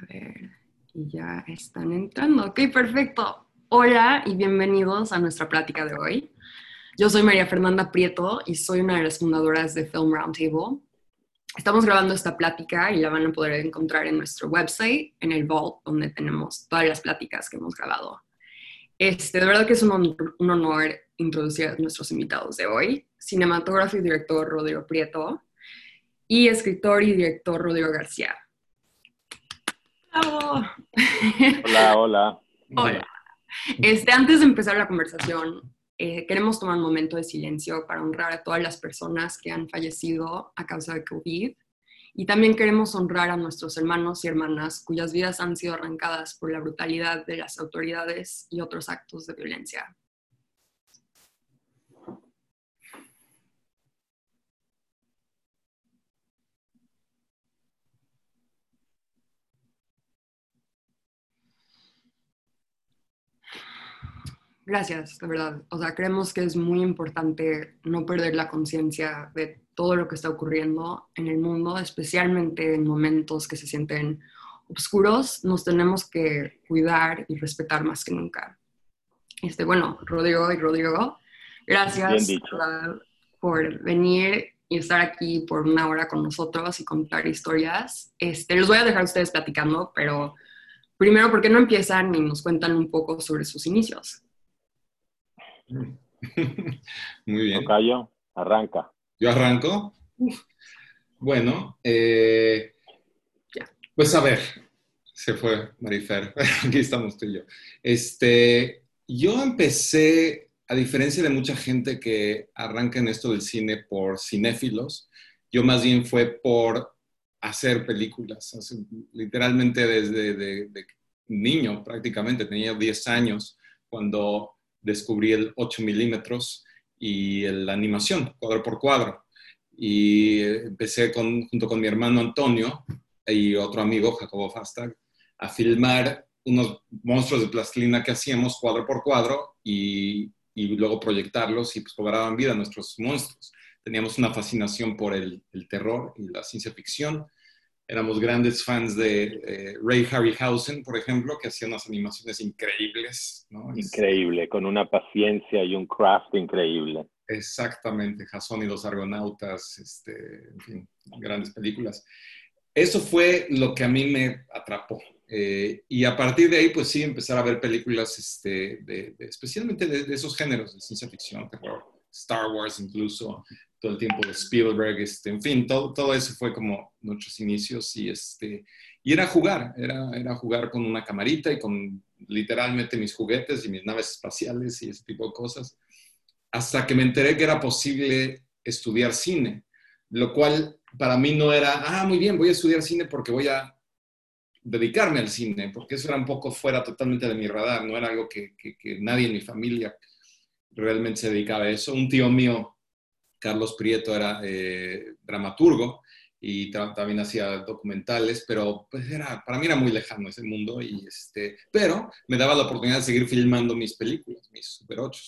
A ver, y ya están entrando. Ok, perfecto. Hola y bienvenidos a nuestra plática de hoy. Yo soy María Fernanda Prieto y soy una de las fundadoras de Film Roundtable. Estamos grabando esta plática y la van a poder encontrar en nuestro website, en el Vault, donde tenemos todas las pláticas que hemos grabado. Este, de verdad que es un, honor, un honor introducir a nuestros invitados de hoy. Cinematógrafo y director Rodrigo Prieto y escritor y director Rodrigo García. ¡Bravo! Hola, hola. Hola. Este, antes de empezar la conversación, eh, queremos tomar un momento de silencio para honrar a todas las personas que han fallecido a causa de COVID. Y también queremos honrar a nuestros hermanos y hermanas cuyas vidas han sido arrancadas por la brutalidad de las autoridades y otros actos de violencia. Gracias, de verdad. O sea, creemos que es muy importante no perder la conciencia de todo lo que está ocurriendo en el mundo, especialmente en momentos que se sienten oscuros. Nos tenemos que cuidar y respetar más que nunca. Este, bueno, Rodrigo y Rodrigo, gracias por venir y estar aquí por una hora con nosotros y contar historias. Este, los voy a dejar a ustedes platicando, pero primero, ¿por qué no empiezan y nos cuentan un poco sobre sus inicios? Muy bien. Tocayo, arranca. ¿Yo arranco? Bueno, eh, pues a ver, se fue Marifer, aquí estamos tú y yo. Este, yo empecé, a diferencia de mucha gente que arranca en esto del cine por cinéfilos, yo más bien fue por hacer películas, literalmente desde de, niño prácticamente, tenía 10 años cuando descubrí el 8 milímetros y la animación, cuadro por cuadro. Y empecé junto con mi hermano Antonio y otro amigo, Jacobo Fastag, a filmar unos monstruos de plastilina que hacíamos cuadro por cuadro y, luego proyectarlos y pues cobraban vida nuestros monstruos. Teníamos una fascinación por el terror y la ciencia ficción éramos grandes fans de eh, Ray Harryhausen, por ejemplo, que hacía unas animaciones increíbles. ¿no? Increíble, con una paciencia y un craft increíble. Exactamente, Jason y los Argonautas, este, en fin, grandes películas. Eso fue lo que a mí me atrapó. Eh, y a partir de ahí, pues sí, empezar a ver películas, este, de, especialmente de, de, esos géneros de ciencia ficción, terror, Star Wars incluso, todo el tiempo de Spielberg, este, en fin, todo, todo eso fue como nuestros inicios y, este, y era jugar, era, era jugar con una camarita y con literalmente mis juguetes y mis naves espaciales y ese tipo de cosas, hasta que me enteré que era posible estudiar cine, lo cual para mí no era, ah, muy bien, voy a estudiar cine porque voy a dedicarme al cine, porque eso era un poco fuera totalmente de mi radar, no era algo que, que, que nadie en mi familia realmente se dedicaba a eso. Un tío mío Carlos Prieto era eh, dramaturgo y también hacía documentales, pero pues era, para mí era muy lejano ese mundo, y este, pero me daba la oportunidad de seguir filmando mis películas, mis Super 8.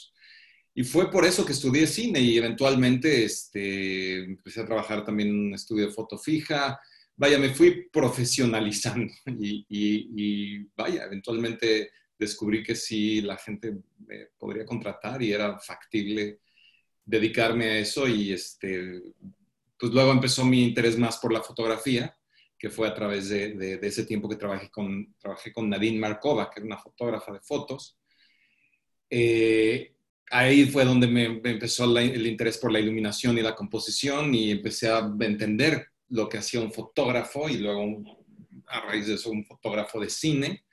Y fue por eso que estudié cine y eventualmente este, empecé a trabajar también en un estudio de foto fija. Vaya, me fui profesionalizando y, y vaya, eventualmente descubrí que sí, la gente me podría contratar y era factible dedicarme a eso y este, pues luego empezó mi interés más por la fotografía, que fue a través de, de, ese tiempo que trabajé con, trabajé con Nadine Markova, que era una fotógrafa de fotos. Eh, ahí fue donde me, empezó la, el interés por la iluminación y la composición y empecé a entender lo que hacía un fotógrafo y luego a raíz de eso un fotógrafo de cine.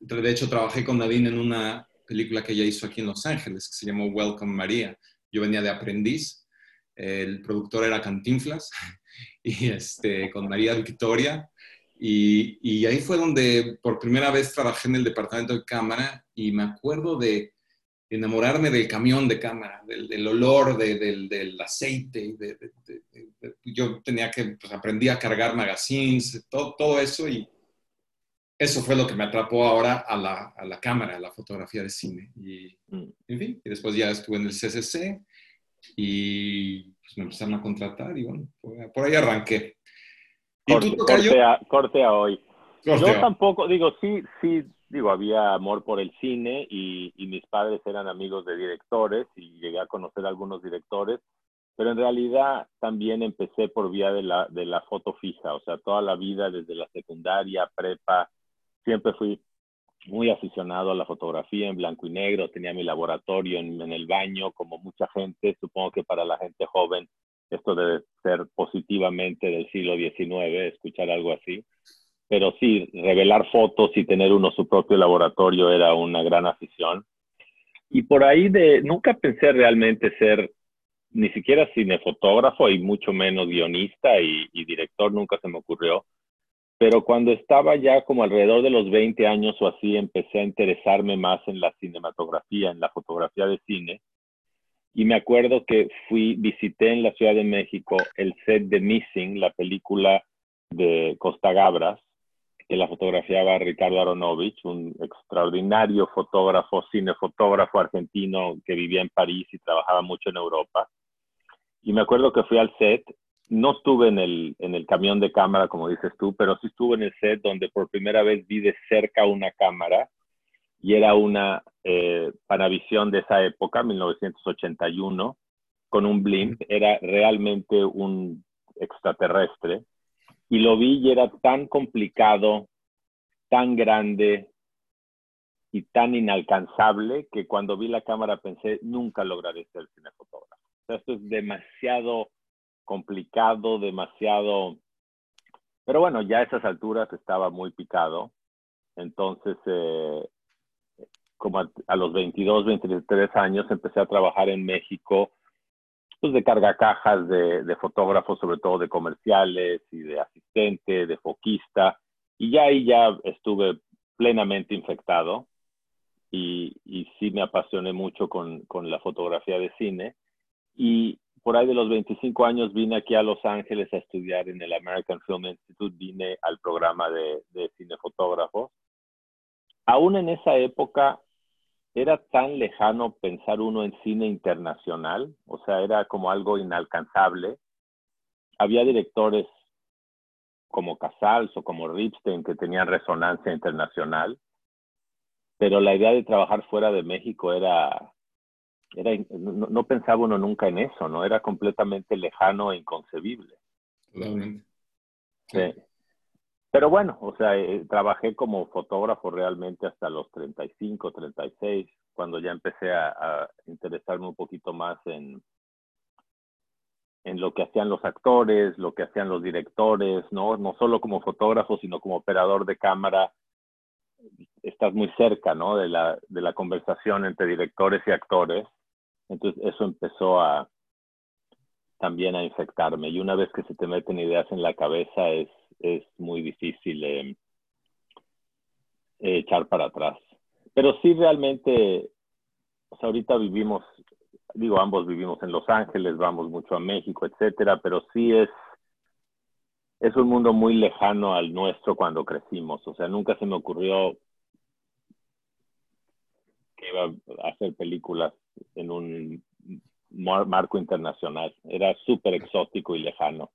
De hecho, trabajé con Nadine en una película que ella hizo aquí en Los Ángeles, que se llamó Welcome María, yo venía de aprendiz, el productor era Cantinflas, y este, con María Victoria, y, ahí fue donde por primera vez trabajé en el departamento de cámara y me acuerdo de enamorarme del camión de cámara, del, olor, de, del, del, aceite. Yo tenía que, pues aprendí a cargar magazines, todo, todo, eso y eso fue lo que me atrapó ahora a la, a la cámara, a la fotografía de cine. Y, mm. en fin, y después ya estuve en el CCC y pues me empezaron a contratar y bueno, por ahí arranqué. ¿Y corte, tú, corte, a, corte a hoy. Yo tampoco, digo, sí, sí, digo, había amor por el cine y, y, mis padres eran amigos de directores y llegué a conocer a algunos directores, pero en realidad también empecé por vía de la, de la foto fija, o sea, toda la vida desde la secundaria, prepa, siempre fui muy aficionado a la fotografía en blanco y negro, tenía mi laboratorio en, el baño, como mucha gente, supongo que para la gente joven esto debe ser positivamente del siglo XIX, escuchar algo así pero sí, revelar fotos y tener uno su propio laboratorio era una gran afición. Y por ahí de, nunca pensé realmente ser ni siquiera cinefotógrafo y mucho menos guionista y, director, nunca se me ocurrió. Pero cuando estaba ya como alrededor de los 20 años o así, empecé a interesarme más en la cinematografía, en la fotografía de cine. Y me acuerdo que fui, visité en la Ciudad de México el set de Missing, la película de Costa Gabras, que la fotografiaba Ricardo Aronovich, un extraordinario fotógrafo, cinefotógrafo argentino que vivía en París y trabajaba mucho en Europa. Y me acuerdo que fui al set, no estuve en el, en el camión de cámara, como dices tú, pero sí estuve en el set donde por primera vez vi de cerca una cámara y era una eh, Panavision de esa época, 1981, con un blimp. Era realmente un extraterrestre y lo vi y era tan complicado, tan grande y tan inalcanzable que cuando vi la cámara pensé, nunca lograré ser cinefotógrafo. esto es demasiado complicado, demasiado... Pero bueno, ya a esas alturas estaba muy picado. Entonces, eh, como a, los 22, 23 años, empecé a trabajar en México pues, de carga cajas de, de fotógrafos, sobre todo de comerciales y de asistente, de foquista. Y ya ahí ya estuve plenamente infectado y, y sí me apasioné mucho con, con, la fotografía de cine. Y por ahí de los 25 años vine aquí a Los Ángeles a estudiar en el American Film Institute, vine al programa de, de cinefotógrafos. Aún en esa época era tan lejano pensar uno en cine internacional, o sea, era como algo inalcanzable. Había directores como Casals o como Ripstein que tenían resonancia internacional, pero la idea de trabajar fuera de México era, era no, pensaba uno nunca en eso, ¿no? Era completamente lejano e inconcebible. Totalmente. Sí. Pero bueno, o sea, eh, trabajé como fotógrafo realmente hasta los 35, 36, cuando ya empecé a, interesarme un poquito más en, en lo que hacían los actores, lo que hacían los directores, ¿no? No solo como fotógrafo, sino como operador de cámara. Estás muy cerca, ¿no? De la, de la conversación entre directores y actores. Entonces eso empezó a también a infectarme. Y una vez que se te meten ideas en la cabeza es es muy difícil eh, echar para atrás. Pero sí realmente, ahorita vivimos, digo, ambos vivimos en Los Ángeles, vamos mucho a México, etcétera, pero sí es, es un mundo muy lejano al nuestro cuando crecimos. O sea, nunca se me ocurrió que iba a hacer películas en un marco internacional. Era súper exótico y lejano.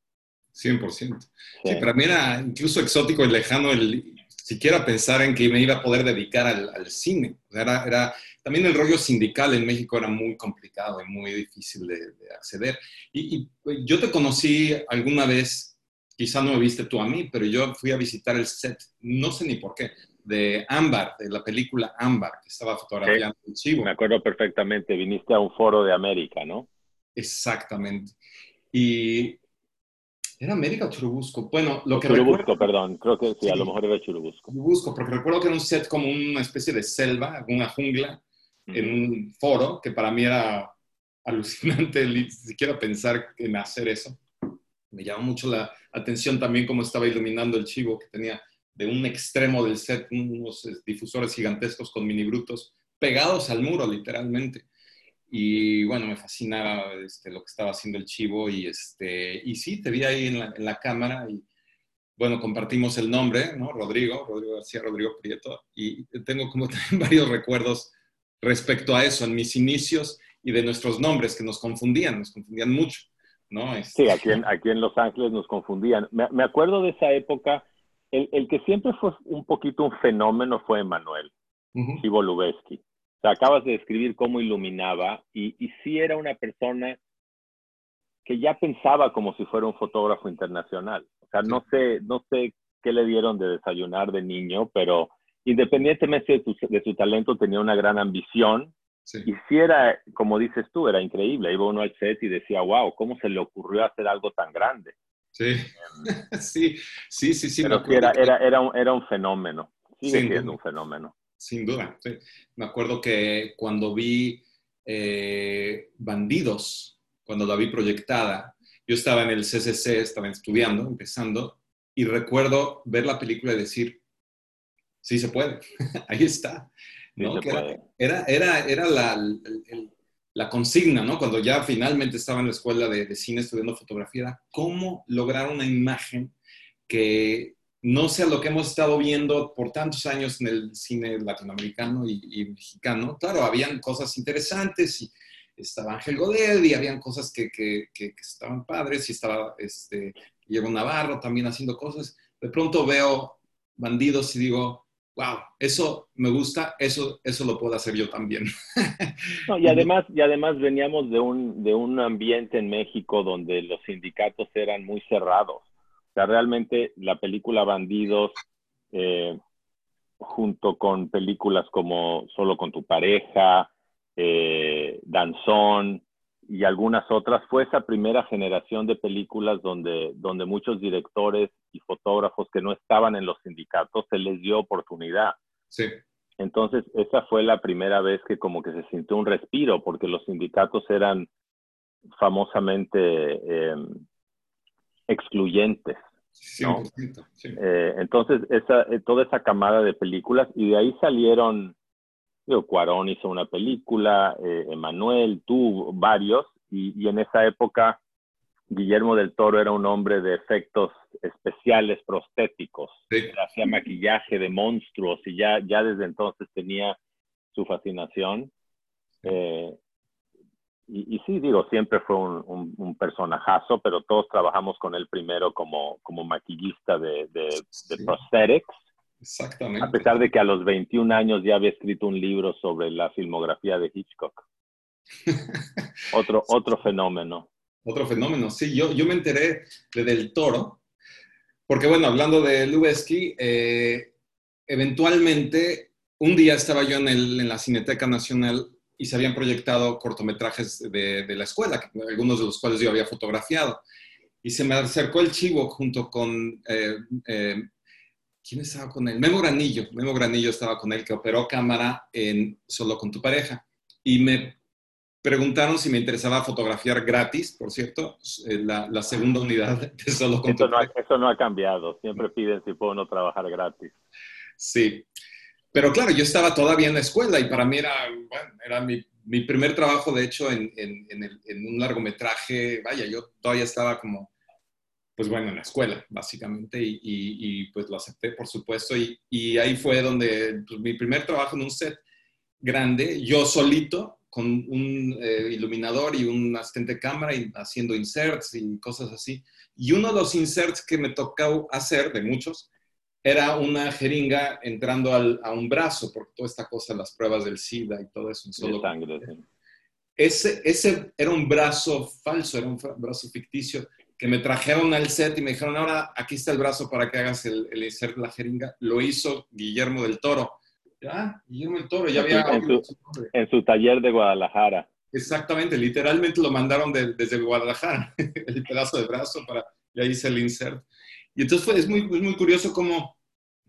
100%. Sí. para mí era incluso exótico y lejano el siquiera pensar en que me iba a poder dedicar al, cine. Era, era, también el rollo sindical en México era muy complicado y muy difícil de, acceder. Y, y, yo te conocí alguna vez, quizá no me viste tú a mí, pero yo fui a visitar el set, no sé ni por qué, de Ámbar, de la película Ámbar, que estaba fotografiando el chivo. Me acuerdo perfectamente, viniste a un foro de América, ¿no? Exactamente. Y ¿Era América o Churubusco? Bueno, lo que Churubusco, perdón. Creo que sí, a lo mejor era Churubusco. Churubusco, porque recuerdo que era un set como una especie de selva, una jungla, en un foro, que para mí era alucinante ni siquiera pensar en hacer eso. Me llamó mucho la atención también cómo estaba iluminando el chivo, que tenía de un extremo del set unos difusores gigantescos con mini brutos pegados al muro, literalmente. Y bueno, me fascinaba este, lo que estaba haciendo el chivo y, este, y sí, te vi ahí en la, en la cámara y bueno, compartimos el nombre, ¿no? Rodrigo, Rodrigo García, Rodrigo Prieto, y tengo como también varios recuerdos respecto a eso, en mis inicios y de nuestros nombres que nos confundían, nos confundían mucho, ¿no? Este... Sí, aquí en, aquí en Los Ángeles nos confundían. Me, me, acuerdo de esa época el, que siempre fue un poquito un fenómeno fue Emanuel. O sea, acabas de describir cómo iluminaba y, y sí era una persona que ya pensaba como si fuera un fotógrafo internacional. O sea, no sé, no sé qué le dieron de desayunar de niño, pero independientemente de, su talento, tenía una gran ambición. Y si era, como dices tú, era increíble. Iba uno al set y decía, wow, ¿cómo se le ocurrió hacer algo tan grande? Sí, sí, sí, sí, sí. Pero era, era, era, un, era un fenómeno. Sigue siendo un fenómeno. Sin duda. Me acuerdo que cuando vi eh, Bandidos, cuando la vi proyectada, yo estaba en el CCC, estaba estudiando, empezando, y recuerdo ver la película y decir, sí se puede, ahí está. Era, era, era, la, la, consigna, ¿no? Cuando ya finalmente estaba en la escuela de, cine estudiando fotografía, era cómo lograr una imagen que no sea lo que hemos estado viendo por tantos años en el cine latinoamericano y, mexicano. Claro, habían cosas interesantes y estaba Ángel Godet y habían cosas que, que, estaban padres y estaba este, Diego Navarro también haciendo cosas. De pronto veo bandidos y digo, wow, eso me gusta, eso, eso lo puedo hacer yo también. y, además, y además veníamos de un, de un ambiente en México donde los sindicatos eran muy cerrados. O sea, realmente la película Bandidos, eh, junto con películas como Solo con tu pareja, eh, Danzón y algunas otras, fue esa primera generación de películas donde, donde muchos directores y fotógrafos que no estaban en los sindicatos se les dio oportunidad. Sí. Entonces, esa fue la primera vez que como que se sintió un respiro, porque los sindicatos eran famosamente em, excluyentes. ¿no? Eh, entonces, esa, eh, toda esa camada de películas, y de ahí salieron Cuarón hizo una película, eh, Emanuel, tú, varios, y, en esa época Guillermo del Toro era un hombre de efectos especiales prostéticos, hacía maquillaje de monstruos y ya, ya desde entonces tenía su fascinación. Eh, y, sí, digo, siempre fue un, un, personajazo, pero todos trabajamos con él primero como, como maquillista de, de, de prosthetics Exactamente. A pesar de que a los 21 años ya había escrito un libro sobre la filmografía de Hitchcock. otro, otro fenómeno. Otro fenómeno, sí. Yo, yo me enteré de Del Toro, porque bueno, hablando de Lubezki, eh, eventualmente un día estaba yo en, el, en, la Cineteca Nacional y se habían proyectado cortometrajes de, de la escuela, algunos de los cuales yo había fotografiado. Y se me acercó el chivo junto con eh, eh, ¿Quién estaba con él? Memo Granillo. Memo Granillo estaba con él, que operó cámara en Solo con tu pareja. Y me preguntaron si me interesaba fotografiar gratis, por cierto, eh, la, segunda unidad de Solo con eso tu no pareja. Eso no ha cambiado. Siempre piden si puedo no trabajar gratis. Sí. Pero claro, yo estaba todavía en la escuela y para mí era, bueno, era mi, mi primer trabajo, de hecho, en, en, en un largometraje. Vaya, yo todavía estaba como pues bueno, en la escuela, básicamente, y, pues lo acepté, por supuesto, y, ahí fue donde pues, mi primer trabajo en un set grande, yo solito, con un eh, iluminador y un asistente de cámara, y haciendo inserts y cosas así. Y uno de los inserts que me tocó hacer, de muchos, era una jeringa entrando a un brazo, por toda esta cosa, las pruebas del SIDA y todo eso. solo sangre, ese, ese era un brazo falso, era un brazo ficticio que me trajeron al set y me dijeron, ahora aquí está el brazo para que hagas el, el insert de la jeringa. Lo hizo Guillermo del Toro. Ah, Guillermo del Toro, ya había... En su, taller de Guadalajara. Exactamente, literalmente lo mandaron desde Guadalajara, el pedazo de brazo para... Y ahí hice el insert. Y entonces fue, es, muy, muy curioso cómo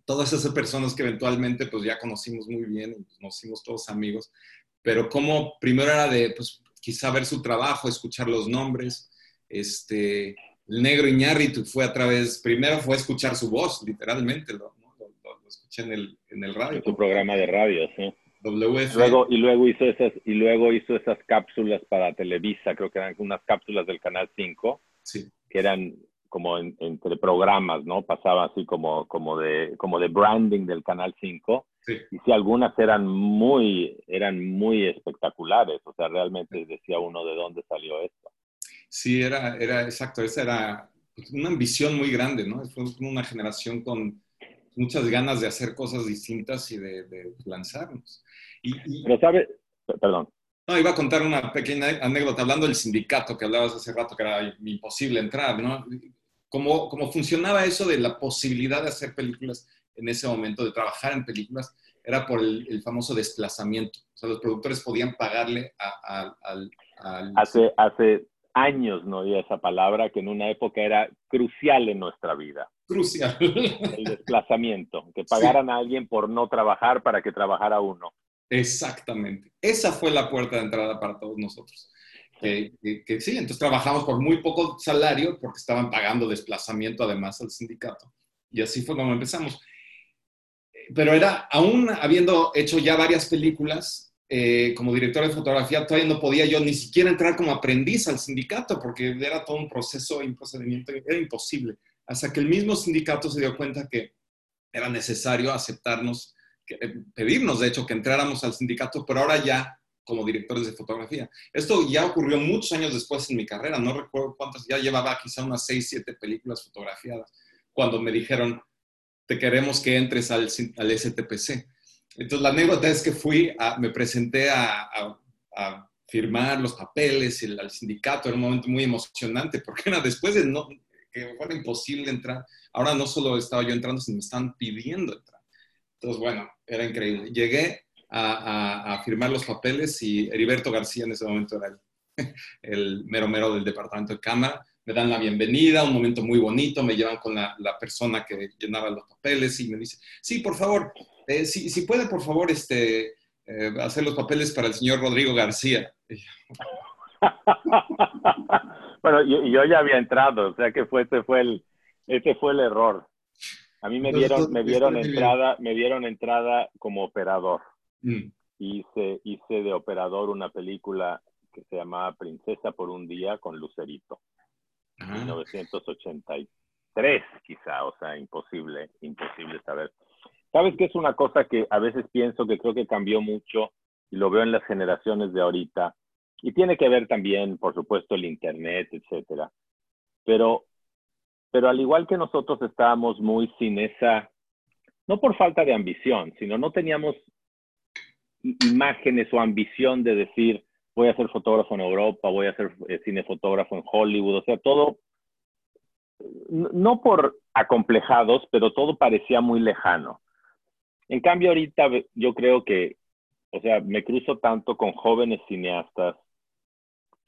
todas esas personas que eventualmente pues ya conocimos muy bien, nos hicimos todos amigos, pero como primero era de, pues quizá ver su trabajo, escuchar los nombres, este, el negro Iñárritu fue a través, primero fue escuchar su voz, literalmente, lo, escuché en el, en el radio. En su programa de radio, sí. WF. Luego, y, luego hizo esas, y luego hizo esas cápsulas para Televisa, creo que eran unas cápsulas del Canal 5, sí. que eran como entre programas, ¿no? Pasaba así como, como, de, como de branding del Canal 5. Sí. Y sí, algunas eran muy, eran muy espectaculares, o sea, realmente decía uno de dónde salió esto. Sí, era, era exacto, esa era pues, una ambición muy grande, ¿no? Fue una generación con, muchas ganas de hacer cosas distintas y de, lanzarnos. Y, Pero sabe, perdón. No, iba a contar una pequeña anécdota hablando del sindicato que hablabas hace rato, que era imposible entrar, ¿no? ¿Cómo, cómo funcionaba eso de la posibilidad de hacer películas en ese momento, de trabajar en películas? Era por el, famoso desplazamiento. O sea, los productores podían pagarle al... Hace, hace años no oía esa palabra que en una época era crucial en nuestra vida. Crucial. El desplazamiento, que pagaran a alguien por no trabajar para que trabajara uno. Exactamente. Esa fue la puerta de entrada para todos nosotros. Que, sí, entonces trabajamos por muy poco salario porque estaban pagando desplazamiento además al sindicato. Y así fue como empezamos. Pero era, aún habiendo hecho ya varias películas, eh, como director de fotografía, todavía no podía yo ni siquiera entrar como aprendiz al sindicato, porque era todo un proceso y un procedimiento, era imposible. Hasta que el mismo sindicato se dio cuenta que era necesario aceptarnos, eh, pedirnos, de hecho, que entráramos al sindicato, pero ahora ya como directores de fotografía. Esto ya ocurrió muchos años después en mi carrera, no recuerdo cuántas, ya llevaba quizá unas seis, siete películas fotografiadas, cuando me dijeron, te queremos que entres al, al STPC. Entonces, la anécdota es que fui, me presenté a, firmar los papeles el, al sindicato, era un momento muy emocionante, porque era después de no, que fuera imposible entrar. Ahora no solo estaba yo entrando, sino me están pidiendo entrar. Entonces, bueno, era increíble. Llegué a, firmar los papeles y Heriberto García en ese momento era el, el mero mero del departamento de cámara. Me dan la bienvenida, un momento muy bonito, me llevan con la, la persona que llenaba los papeles y me dice, sí, por favor, eh, si, puede, por favor, este, eh, hacer los papeles para el señor Rodrigo García. bueno, yo, yo, ya había entrado, o sea que fue, ese, fue el, ese fue el error. A mí me dieron, me dieron entrada, me dieron entrada como operador. Mm. Hice, hice de operador una película que se llamaba Princesa por un día con Lucerito. En 1983, quizá, o sea, imposible, imposible saber. ¿Sabes qué es una cosa que a veces pienso que creo que cambió mucho y lo veo en las generaciones de ahorita? Y tiene que ver también, por supuesto, el Internet, etcétera. Pero, pero al igual que nosotros estábamos muy sin esa, no por falta de ambición, sino no teníamos imágenes o ambición de decir, voy a ser fotógrafo en Europa, voy a ser eh, cinefotógrafo en Hollywood, o sea, todo, no por acomplejados, pero todo parecía muy lejano. En cambio, ahorita yo creo que, o sea, me cruzo tanto con jóvenes cineastas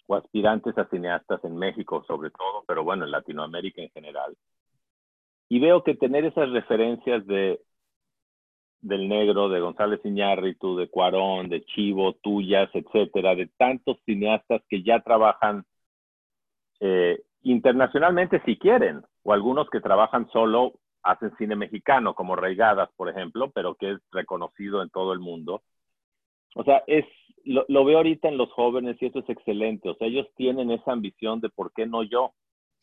o aspirantes a cineastas en México sobre todo, pero bueno, en Latinoamérica en general. Y veo que tener esas referencias de del negro, de González Iñárritu, de Cuarón, de Chivo, tuyas, etcétera, de tantos cineastas que ya trabajan eh, internacionalmente si quieren, o algunos que trabajan solo hacen cine mexicano, como Reigadas, por ejemplo, pero que es reconocido en todo el mundo. O sea, es, lo, veo ahorita en los jóvenes y eso es excelente. O sea, ellos tienen esa ambición de por qué no yo,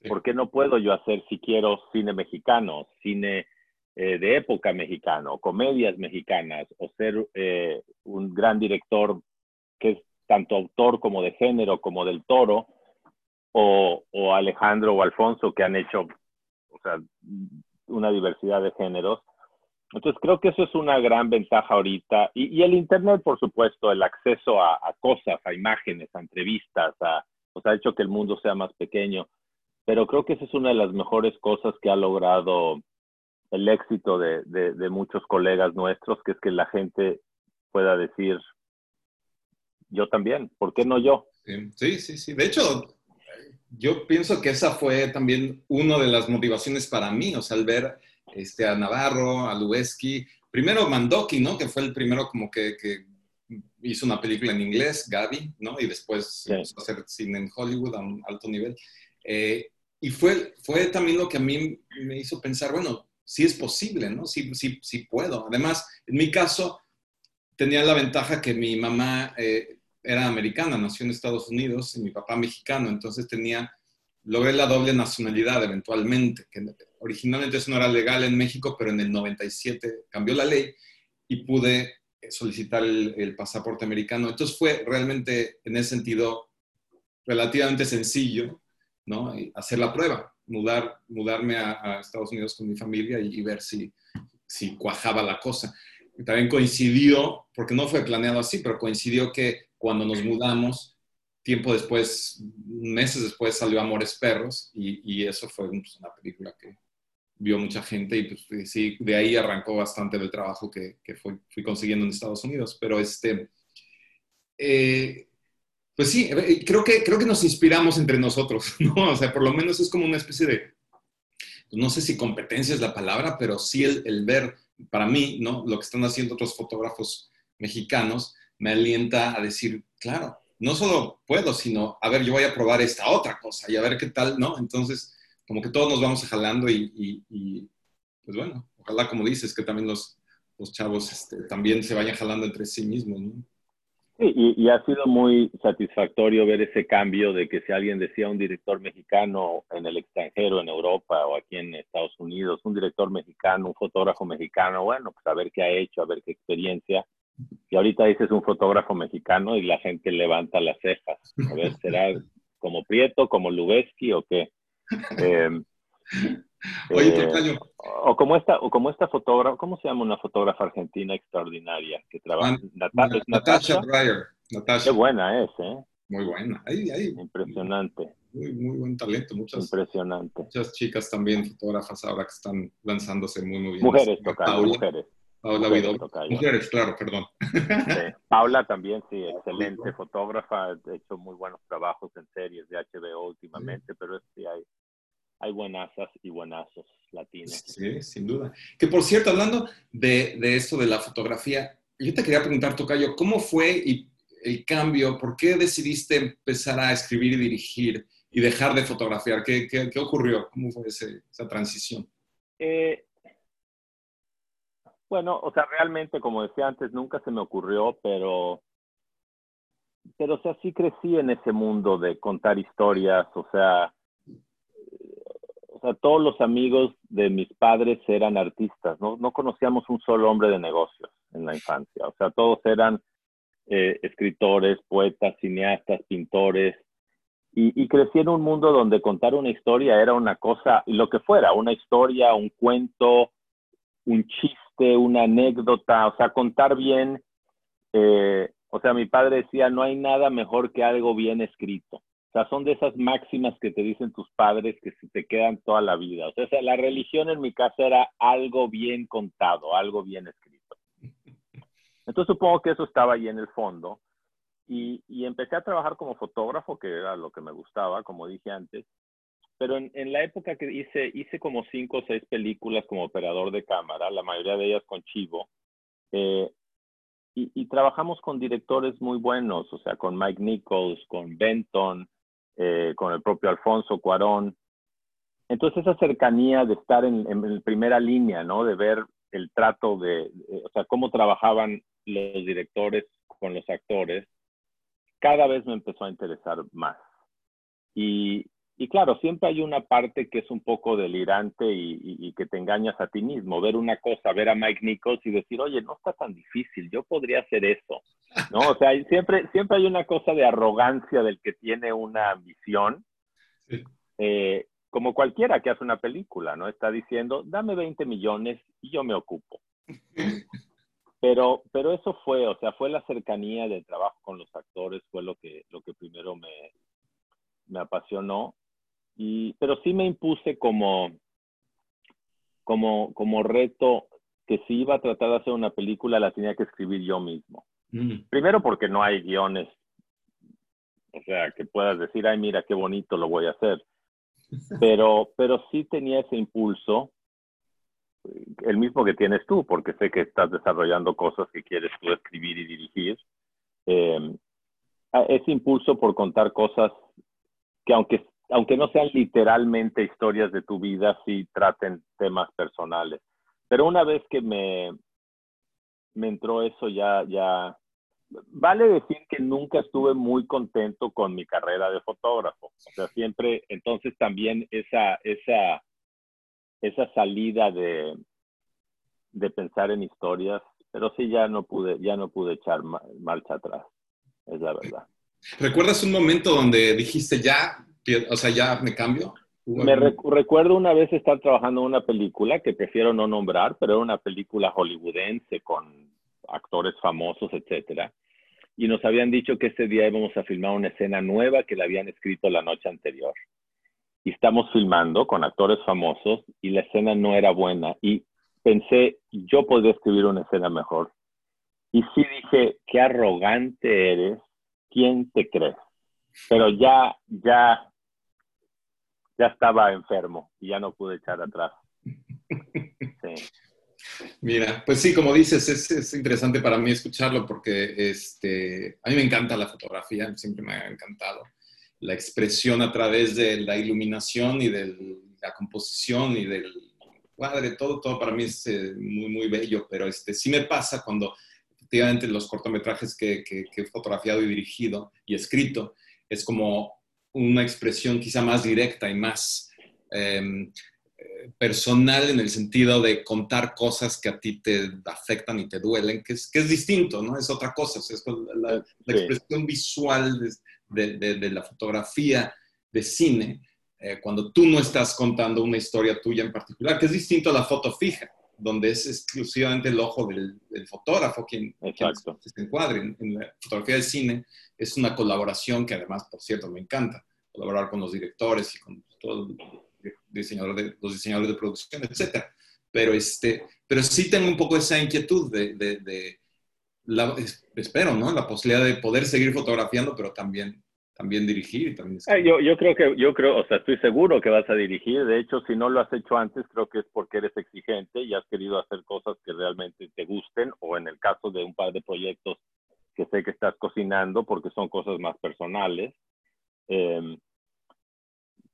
por qué no puedo yo hacer si quiero cine mexicano, cine eh, de época mexicano, comedias mexicanas, o ser eh, un gran director que es tanto autor como de género, como del toro, o, o Alejandro o Alfonso que han hecho, o sea, una diversidad de géneros. Entonces creo que eso es una gran ventaja ahorita. Y, el Internet, por supuesto, el acceso a, cosas, a imágenes, a entrevistas, a, pues, ha hecho que el mundo sea más pequeño. Pero creo que esa es una de las mejores cosas que ha logrado el éxito de, de muchos colegas nuestros, que es que la gente pueda decir, yo también, ¿por qué no yo? Sí, sí, sí. De hecho, yo pienso que esa fue también una de las motivaciones para mí, o sea, al ver este, a Navarro, a Lubeski, primero Mandoki, ¿no? Que fue el primero como que, hizo una película en inglés, Gaby, ¿no? Y después empezó a hacer cine en Hollywood a un alto nivel. Eh, y fue, fue también lo que a mí me hizo pensar, bueno, sí es posible, ¿no? Sí, sí, sí puedo. Además, en mi caso, tenía la ventaja que mi mamá eh, era americana, nació en Estados Unidos y mi papá mexicano, entonces tenía, logré la doble nacionalidad eventualmente, que originalmente eso no era legal en México, pero en el 97 cambió la ley y pude solicitar el, pasaporte americano. Entonces fue realmente en ese sentido relativamente sencillo, ¿no? hacer la prueba, mudar, mudarme a, Estados Unidos con mi familia y, ver si, si cuajaba la cosa. También coincidió, porque no fue planeado así, pero coincidió que cuando nos mudamos, tiempo después, meses después salió Amores Perros y, eso fue pues, una película que vio mucha gente y pues sí, de ahí arrancó bastante del trabajo que, que fui, consiguiendo en Estados Unidos. Pero este, eh, pues sí, eh, creo que, creo que nos inspiramos entre nosotros, ¿no? O sea, por lo menos es como una especie de, no sé si competencia es la palabra, pero sí el, el ver, para mí, ¿no? Lo que están haciendo otros fotógrafos mexicanos me alienta a decir, claro, no solo puedo, sino, a ver, yo voy a probar esta otra cosa y a ver qué tal, ¿no? Entonces, como que todos nos vamos jalando y, pues bueno, ojalá, como dices, que también los, los chavos este, también se vayan jalando entre sí mismos, ¿no? Sí, y, ha sido muy satisfactorio ver ese cambio de que si alguien decía un director mexicano en el extranjero, en Europa o aquí en Estados Unidos, un director mexicano, un fotógrafo mexicano, bueno, pues a ver qué ha hecho, a ver qué experiencia. Y ahorita dices un fotógrafo mexicano y la gente levanta las cejas. A ver, ¿será como Prieto, como Lubeski o qué? Eh, Oye, eh, o como esta, o como esta fotógrafa, ¿cómo se llama una fotógrafa argentina extraordinaria que trabaja? Natasha, Dreyer. Qué buena es, ¿eh? Muy buena. Impresionante. Muy, muy buen talento. Muchas, Impresionante. Muchas chicas también fotógrafas ahora que están lanzándose muy, muy bien. Mujeres, tocayo, mujeres. Paula mujeres, mujeres, claro, perdón. Paula también, sí, excelente fotógrafa, ha hecho muy buenos trabajos en series de HBO últimamente, pero sí hay, hay buenazas y buenazos latinos. Sí, sin duda. Que por cierto, hablando de, de esto de la fotografía, yo te quería preguntar, Tocayo, ¿cómo fue el cambio? ¿Por qué decidiste empezar a escribir y dirigir y dejar de fotografiar? ¿Qué, qué, qué ocurrió? ¿Cómo fue esa transición? Eh, bueno, o sea, realmente, como decía antes, nunca se me ocurrió, pero, pero, o sea, sí crecí en ese mundo de contar historias, o sea, o sea, todos los amigos de mis padres eran artistas, ¿no? No conocíamos un solo hombre de negocios en la infancia, o sea, todos eran eh, escritores, poetas, cineastas, pintores, y, y, crecí en un mundo donde contar una historia era una cosa, lo que fuera, una historia, un cuento, un chiste, una anécdota, o sea, contar bien, eh, o sea, mi padre decía, no hay nada mejor que algo bien escrito. Sea, son de esas máximas que te dicen tus padres que se te quedan toda la vida. O sea, la religión en mi casa era algo bien contado, algo bien escrito. Entonces supongo que eso estaba ahí en el fondo. Y, y empecé a trabajar como fotógrafo, que era lo que me gustaba, como dije antes. Pero en, en, la época que hice, hice como cinco o seis películas como operador de cámara, la mayoría de ellas con Chivo. Eh, y, y, trabajamos con directores muy buenos, o sea, con Mike Nichols, con Benton, eh, con el propio Alfonso Cuarón. Entonces esa cercanía de estar en, en, primera línea, ¿no? De ver el trato de, o sea, cómo trabajaban los directores con los actores, cada vez me empezó a interesar más. Y, y claro, siempre hay una parte que es un poco delirante y, y, que te engañas a ti mismo. Ver una cosa, ver a Mike Nichols y decir, oye, no está tan difícil, yo podría hacer eso. ¿No? O sea, siempre, siempre hay una cosa de arrogancia del que tiene una ambición. Eh, como cualquiera que hace una película, ¿no? Está diciendo, dame 20 millones y yo me ocupo. Pero, pero eso fue, o sea, fue la cercanía del trabajo con los actores, fue lo que, lo que primero me, me apasionó y, pero sí me impuse como, como, como reto que si iba a tratar de hacer una película la tenía que escribir yo mismo. Mm. Primero porque no hay guiones, o sea, que puedas decir, ay, mira, qué bonito lo voy a hacer. Pero, pero sí tenía ese impulso, el mismo que tienes tú, porque sé que estás desarrollando cosas que quieres tú escribir y dirigir. Eh, ese impulso por contar cosas que aunque aunque no sean literalmente historias de tu vida, sí traten temas personales. Pero una vez que me, me entró eso, ya, ya, vale decir que nunca estuve muy contento con mi carrera de fotógrafo. O sea, siempre, entonces también esa, esa, esa salida de, de pensar en historias, pero sí ya no pude, ya no pude echar marcha atrás, es la verdad. ¿Recuerdas un momento donde dijiste ya, o sea, ya me cambio? Me recuerdo una vez estar trabajando en una película que prefiero no nombrar, pero era una película hollywoodense con actores famosos, etcétera. Y nos habían dicho que ese día íbamos a filmar una escena nueva que la habían escrito la noche anterior. Y estamos filmando con actores famosos y la escena no era buena. Y pensé, yo podría escribir una escena mejor. Y sí dije, qué arrogante eres, ¿quién te crees? Pero ya, ya, ya estaba enfermo y ya no pude echar atrás. Mira, pues sí, como dices, es, interesante para mí escucharlo porque este, a mí me encanta la fotografía, siempre me ha encantado. La expresión a través de la iluminación y de la composición y del cuadre, todo, todo para mí es eh, muy, muy bello, pero este, sí me pasa cuando efectivamente los cortometrajes que, que, he fotografiado y dirigido y escrito es como una expresión quizá más directa y más eh, personal en el sentido de contar cosas que a ti te afectan y te duelen, que es, que es distinto, ¿no? Es otra cosa, es la, expresión visual de, de, la fotografía de cine, eh, cuando tú no estás contando una historia tuya en particular, que es distinto a la foto fija donde es exclusivamente el ojo del, fotógrafo quien, se encuadre. En, la fotografía de cine es una colaboración que además, por cierto, me encanta, colaborar con los directores y con todos diseñador de, los diseñadores de producción, etc. Pero, este, pero sí tengo un poco esa inquietud de, de la, espero, ¿no? La posibilidad de poder seguir fotografiando, pero también también dirigir. También eh, yo, yo creo que, yo creo, o sea, estoy seguro que vas a dirigir. De hecho, si no lo has hecho antes, creo que es porque eres exigente y has querido hacer cosas que realmente te gusten, o en el caso de un par de proyectos que sé que estás cocinando, porque son cosas más personales. Em,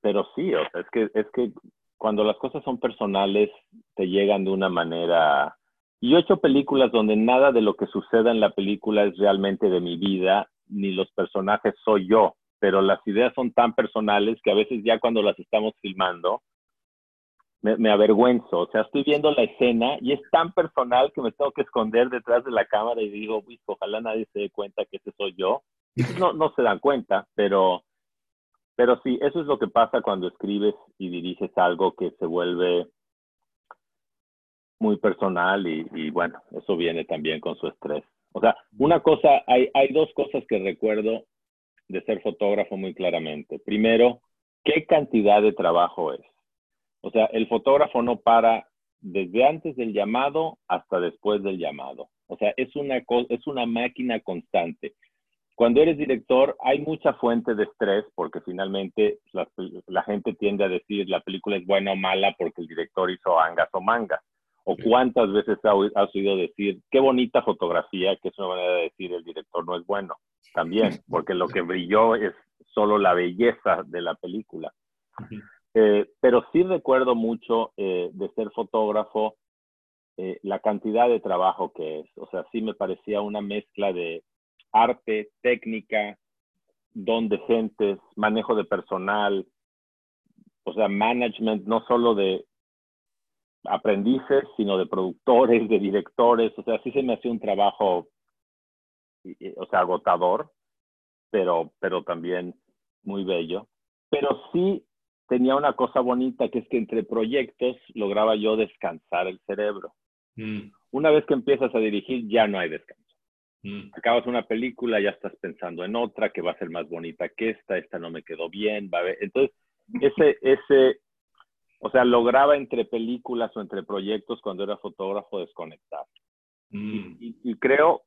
pero sí, o sea, es que, es que cuando las cosas son personales, te llegan de una manera... Yo he hecho películas donde nada de lo que suceda en la película es realmente de mi vida ni los personajes soy yo, pero las ideas son tan personales que a veces ya cuando las estamos filmando, me, avergüenzo. O sea, estoy viendo la escena y es tan personal que me tengo que esconder detrás de la cámara y digo, ojalá nadie se dé cuenta que ese soy yo. No, no se dan cuenta, pero, pero sí, eso es lo que pasa cuando escribes y diriges algo que se vuelve muy personal y, bueno, eso viene también con su estrés. O sea, una cosa, hay, hay dos cosas que recuerdo de ser fotógrafo muy claramente. Primero, ¿qué cantidad de trabajo es? O sea, el fotógrafo no para desde antes del llamado hasta después del llamado. O sea, es una, es una máquina constante. Cuando eres director hay mucha fuente de estrés porque finalmente la, la gente tiende a decir la película es buena o mala porque el director hizo angas o mangas. ¿O cuántas veces has oído decir, qué bonita fotografía, que es una manera de decir el director no es bueno? También, porque lo que brilló es solo la belleza de la película. Eh, pero sí recuerdo mucho eh, de ser fotógrafo eh, la cantidad de trabajo que es. O sea, sí me parecía una mezcla de arte, técnica, don de gentes, manejo de personal, o sea, management, no solo de aprendices, sino de productores, de directores, o sea, sí se me hacía un trabajo, o sea, agotador, pero, pero también muy bello. Pero sí tenía una cosa bonita, que es que entre proyectos lograba yo descansar el cerebro. Mm. Una vez que empiezas a dirigir, ya no hay descanso. Mm. Acabas una película, ya estás pensando en otra que va a ser más bonita que esta, esta no me quedó bien, va a ver. Entonces, ese, ese, o sea, lograba entre películas o entre proyectos cuando era fotógrafo desconectar. Mm. Y, creo,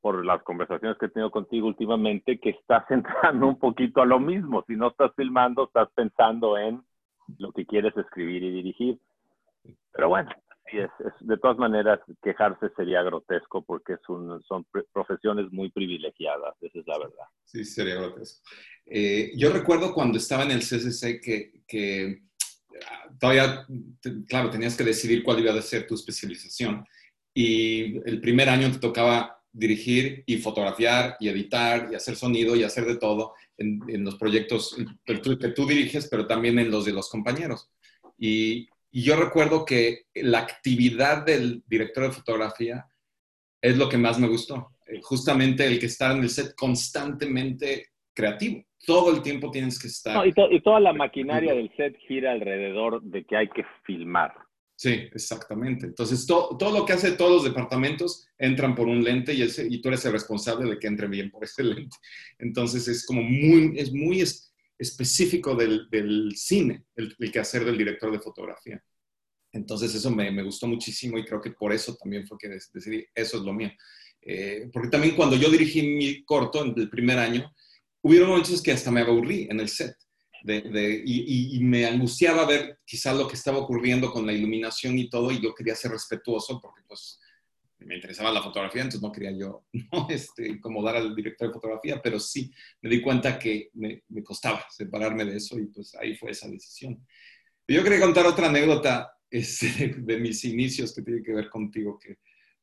por las conversaciones que he tenido contigo últimamente, que estás entrando un poquito a lo mismo. Si no estás filmando, estás pensando en lo que quieres escribir y dirigir. Pero bueno, es, de todas maneras, quejarse sería grotesco porque son profesiones muy privilegiadas, esa es la verdad. Sí, sería grotesco. Eh, yo recuerdo cuando estaba en el CCC que, que todavía, claro, tenías que decidir cuál iba a ser tu especialización. Y el primer año te tocaba dirigir y fotografiar y editar y hacer sonido y hacer de todo en, los proyectos que tú diriges, pero también en los de los compañeros. Y, yo recuerdo que la actividad del director de fotografía es lo que más me gustó. Eh, justamente el que está en el set constantemente creativo. Todo el tiempo tienes que estar. y, y, toda la maquinaria del set gira alrededor de que hay que filmar. Sí, exactamente. Entonces, todo lo que hace todos los departamentos entran por un lente y, y, tú eres el responsable de que entre bien por ese lente. Entonces, es como muy, es muy específico del, cine, el, el, quehacer del director de fotografía. Entonces, eso me, gustó muchísimo y creo que por eso también fue que decidí, eso es lo mío. Eh, porque también cuando yo dirigí mi corto en el primer año, hubieron momentos que hasta me aburrí en el set de, y, me angustiaba ver quizá lo que estaba ocurriendo con la iluminación y todo, y yo quería ser respetuoso porque pues me interesaba la fotografía, entonces no quería yo ¿no? este, incomodar al director de fotografía, pero sí me di cuenta que me, me, costaba separarme de eso y pues ahí fue esa decisión. Yo quería contar otra anécdota este, de mis inicios que tiene que ver contigo, que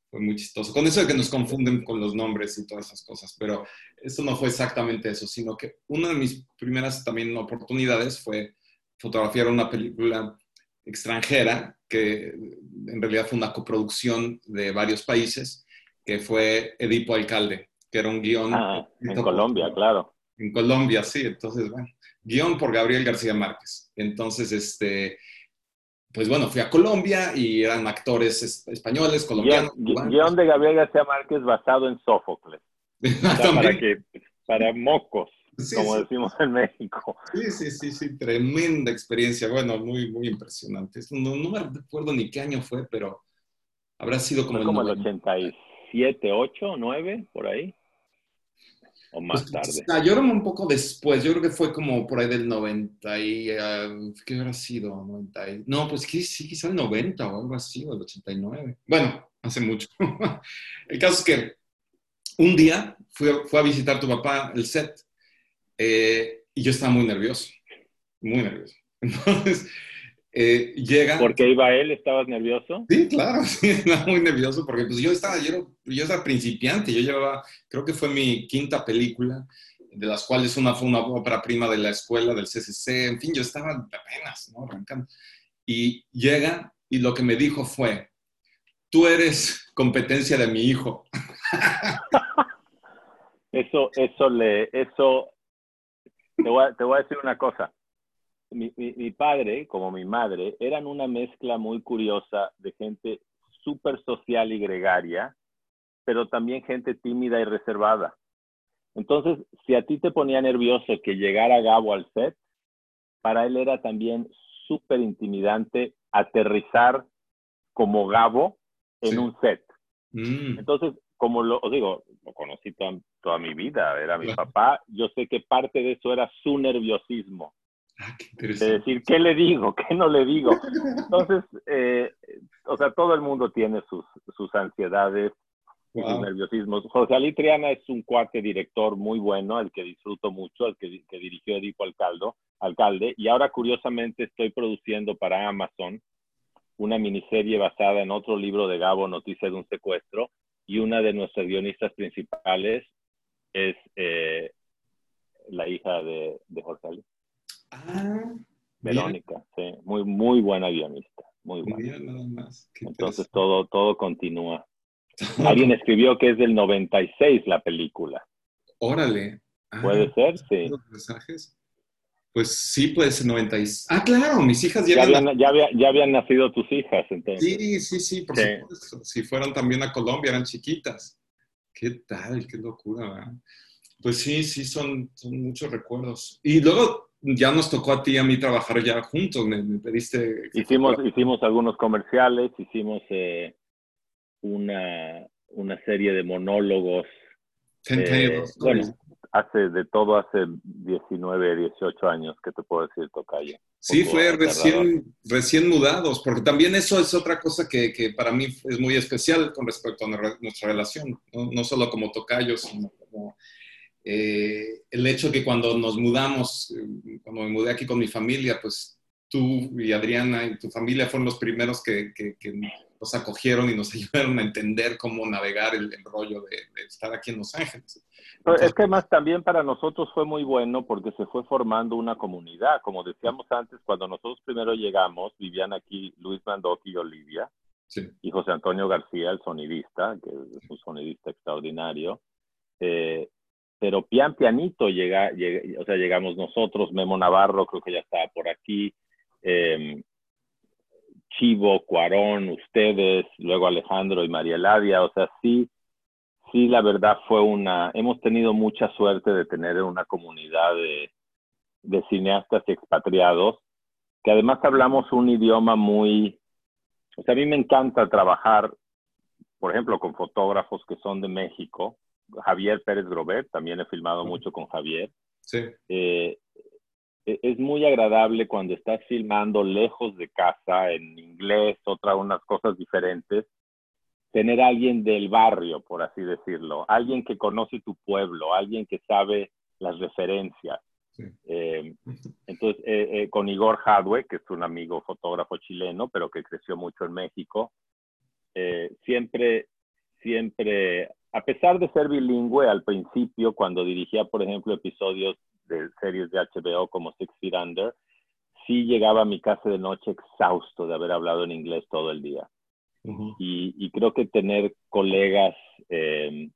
fue muy chistoso. Con eso de que nos confunden con los nombres y todas esas cosas, pero eso no fue exactamente eso, sino que una de mis primeras también oportunidades fue fotografiar una película extranjera que en realidad fue una coproducción de varios países, que fue Edipo Alcalde, que era un guion. Ah, en Colombia, claro. En Colombia, sí. Entonces, bueno, guion por Gabriel García Márquez. Entonces, este, pues bueno, fui a Colombia y eran actores españoles, colombianos. Guión de Gabriel García Márquez basado en Sófocles. para, que, para mocos, como decimos en México. Sí, sí, sí, sí, tremenda experiencia. Bueno, muy, muy impresionante. No, no me recuerdo ni qué año fue, pero habrá sido como, el, como el 87, 8, 9, por ahí o más pues, tarde? yo un poco después, yo creo que fue como por ahí del 90 y, uh, ¿qué habrá sido? 90 no, pues sí, quizá el 90 o algo así, o el 89. Bueno, hace mucho. el caso es que un día fue a visitar tu papá el set eh, y yo estaba muy nervioso, muy nervioso. Entonces, eh, llega... ¿Por qué iba él? ¿Estabas nervioso? Sí, claro, sí, estaba muy nervioso porque pues yo estaba, yo, yo era principiante, yo llevaba, creo que fue mi quinta película, de las cuales una fue una ópera prima de la escuela, del CCC, en fin, yo estaba apenas, ¿no? Arrancando. Y llega y lo que me dijo fue, tú eres competencia de mi hijo. eso, eso le, eso, te voy te voy a decir una cosa mi, padre, como mi madre, eran una mezcla muy curiosa de gente súper social y gregaria, pero también gente tímida y reservada. Entonces, si a ti te ponía nervioso que llegara Gabo al set, para él era también súper intimidante aterrizar como Gabo en un set. Mm. Entonces, como lo os digo, lo conocí toda, toda mi vida, era mi papá, yo sé que parte de eso era su nerviosismo. Ah, de decir, ¿qué le digo? ¿Qué no le digo? Entonces, eh, o sea, todo el mundo tiene sus, sus ansiedades y sus nerviosismos. José Ali Triana es un cuate director muy bueno, el que disfruto mucho, el que, que dirigió Edipo Alcaldo, Alcalde, y ahora curiosamente estoy produciendo para Amazon una miniserie basada en otro libro de Gabo, Noticia de un secuestro, y una de nuestras guionistas principales es eh, la hija de, de Jorge Ali. Ah, Verónica, sí, muy, muy buena guionista, muy buena. Entonces todo, todo continúa. Alguien escribió que es del 96 la película. Órale. Ah, ¿Puede ser? Sí. Pues sí, puede ser 96. Ah, claro, mis hijas ya, habían, ya, habían nacido tus hijas, entonces. Sí, sí, sí, por supuesto. Si fueron también a Colombia, eran chiquitas. ¿Qué tal? Qué locura, Pues sí, sí, son, son muchos recuerdos. Y luego ya nos tocó a ti y a mí trabajar ya juntos, me, pediste... Hicimos, hicimos algunos comerciales, hicimos eh, una, una serie de monólogos. Eh, bueno, hace de todo hace 19, 18 años que te puedo decir, Tocayo. Sí, fue recién, recién mudados, porque también eso es otra cosa que, que, para mí es muy especial con respecto a nuestra relación, no, no solo como Tocayo, sino como eh, el hecho que cuando nos mudamos, cuando me mudé aquí con mi familia, pues tú y Adriana y tu familia fueron los primeros que, que, nos acogieron y nos ayudaron a entender cómo navegar el, rollo de, estar aquí en Los Ángeles. es que más también para nosotros fue muy bueno porque se fue formando una comunidad. Como decíamos antes, cuando nosotros primero llegamos, vivían aquí Luis Mandoki y Olivia, y José Antonio García, el sonidista, que es un sonidista extraordinario. Eh, pero pian pianito llega, o sea, llegamos nosotros, Memo Navarro creo que ya estaba por aquí, em, Chivo, Cuarón, ustedes, luego Alejandro y María Ladia, o sea, sí, sí, la verdad fue una, hemos tenido mucha suerte de tener una comunidad de, de cineastas expatriados, que además hablamos un idioma muy, o sea, a mí me encanta trabajar, por ejemplo, con fotógrafos que son de México, Javier Pérez Grobet, también he filmado mucho con Javier. Sí. Eh, es muy agradable cuando estás filmando lejos de casa, en inglés, otra, unas cosas diferentes, tener a alguien del barrio, por así decirlo, alguien que conoce tu pueblo, alguien que sabe las referencias. Eh, entonces, eh, eh, con Igor Hadwe, que es un amigo fotógrafo chileno, pero que creció mucho en México, siempre, siempre, a pesar de ser bilingüe al principio, cuando dirigía, por ejemplo, episodios de series de HBO como Six Feet Under, sí llegaba a mi casa de noche exhausto de haber hablado en inglés todo el día. y, creo que tener colegas eh,